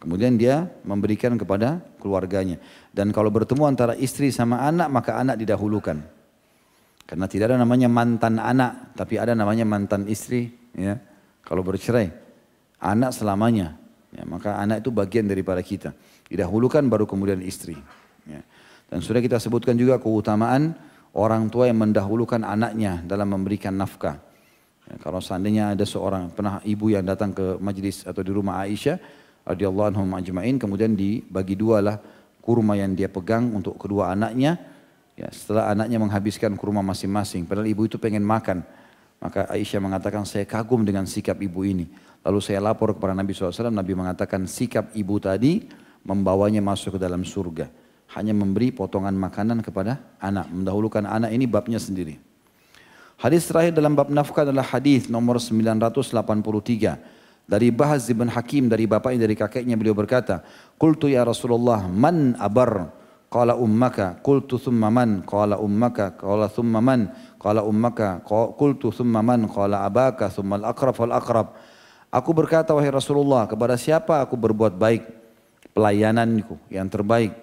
Kemudian dia memberikan kepada keluarganya. Dan kalau bertemu antara istri sama anak, maka anak didahulukan. Karena tidak ada namanya mantan anak, tapi ada namanya mantan istri. Ya. Kalau bercerai, anak selamanya. Ya, maka anak itu bagian daripada kita. Didahulukan baru kemudian istri. Ya. Dan sudah kita sebutkan juga keutamaan orang tua yang mendahulukan anaknya dalam memberikan nafkah. Ya, kalau seandainya ada seorang pernah ibu yang datang ke majlis atau di rumah Aisyah, radhiyallahu kemudian dibagi dua lah kurma yang dia pegang untuk kedua anaknya ya setelah anaknya menghabiskan kurma masing-masing padahal ibu itu pengen makan maka Aisyah mengatakan saya kagum dengan sikap ibu ini lalu saya lapor kepada Nabi SAW Nabi mengatakan sikap ibu tadi membawanya masuk ke dalam surga hanya memberi potongan makanan kepada anak mendahulukan anak ini babnya sendiri Hadis terakhir dalam bab nafkah adalah hadis nomor 983 dari Bahaz bin Hakim dari bapaknya dari kakeknya beliau berkata, "Qultu ya Rasulullah, man abar?" Qala ummaka, qultu thumma man? Qala ummaka, qala thumma man? Qala ummaka, qultu thumma man? Qala abaka, thumma al-aqrab fal-aqrab. Aku berkata wahai Rasulullah, kepada siapa aku berbuat baik? Pelayananku yang terbaik.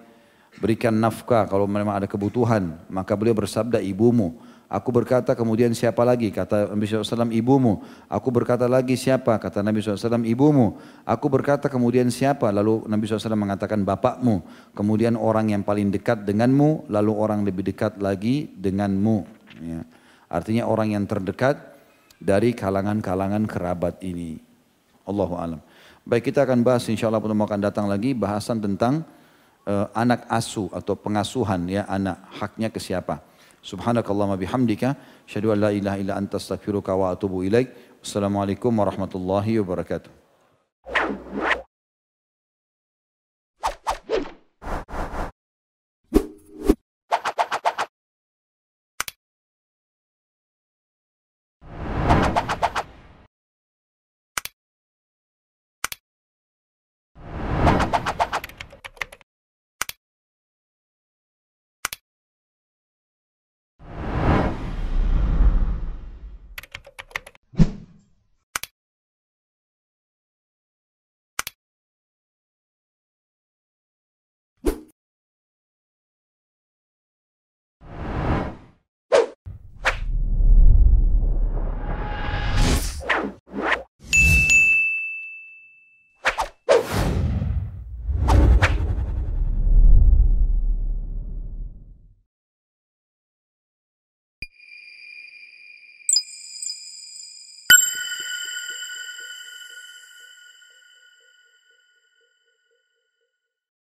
Berikan nafkah kalau memang ada kebutuhan. Maka beliau bersabda ibumu. Aku berkata kemudian siapa lagi? Kata Nabi SAW ibumu. Aku berkata lagi siapa? Kata Nabi SAW ibumu. Aku berkata kemudian siapa? Lalu Nabi SAW mengatakan bapakmu. Kemudian orang yang paling dekat denganmu. Lalu orang lebih dekat lagi denganmu. Ya. Artinya orang yang terdekat dari kalangan-kalangan kerabat ini. Allahu alam. Baik kita akan bahas insya Allah pertemuan akan datang lagi bahasan tentang uh, anak asuh atau pengasuhan ya anak haknya ke siapa. سبحانك اللهم بحمدك أشهد أن لا إله إلا أنت أستغفرك وأتوب إليك السلام عليكم ورحمة الله وبركاته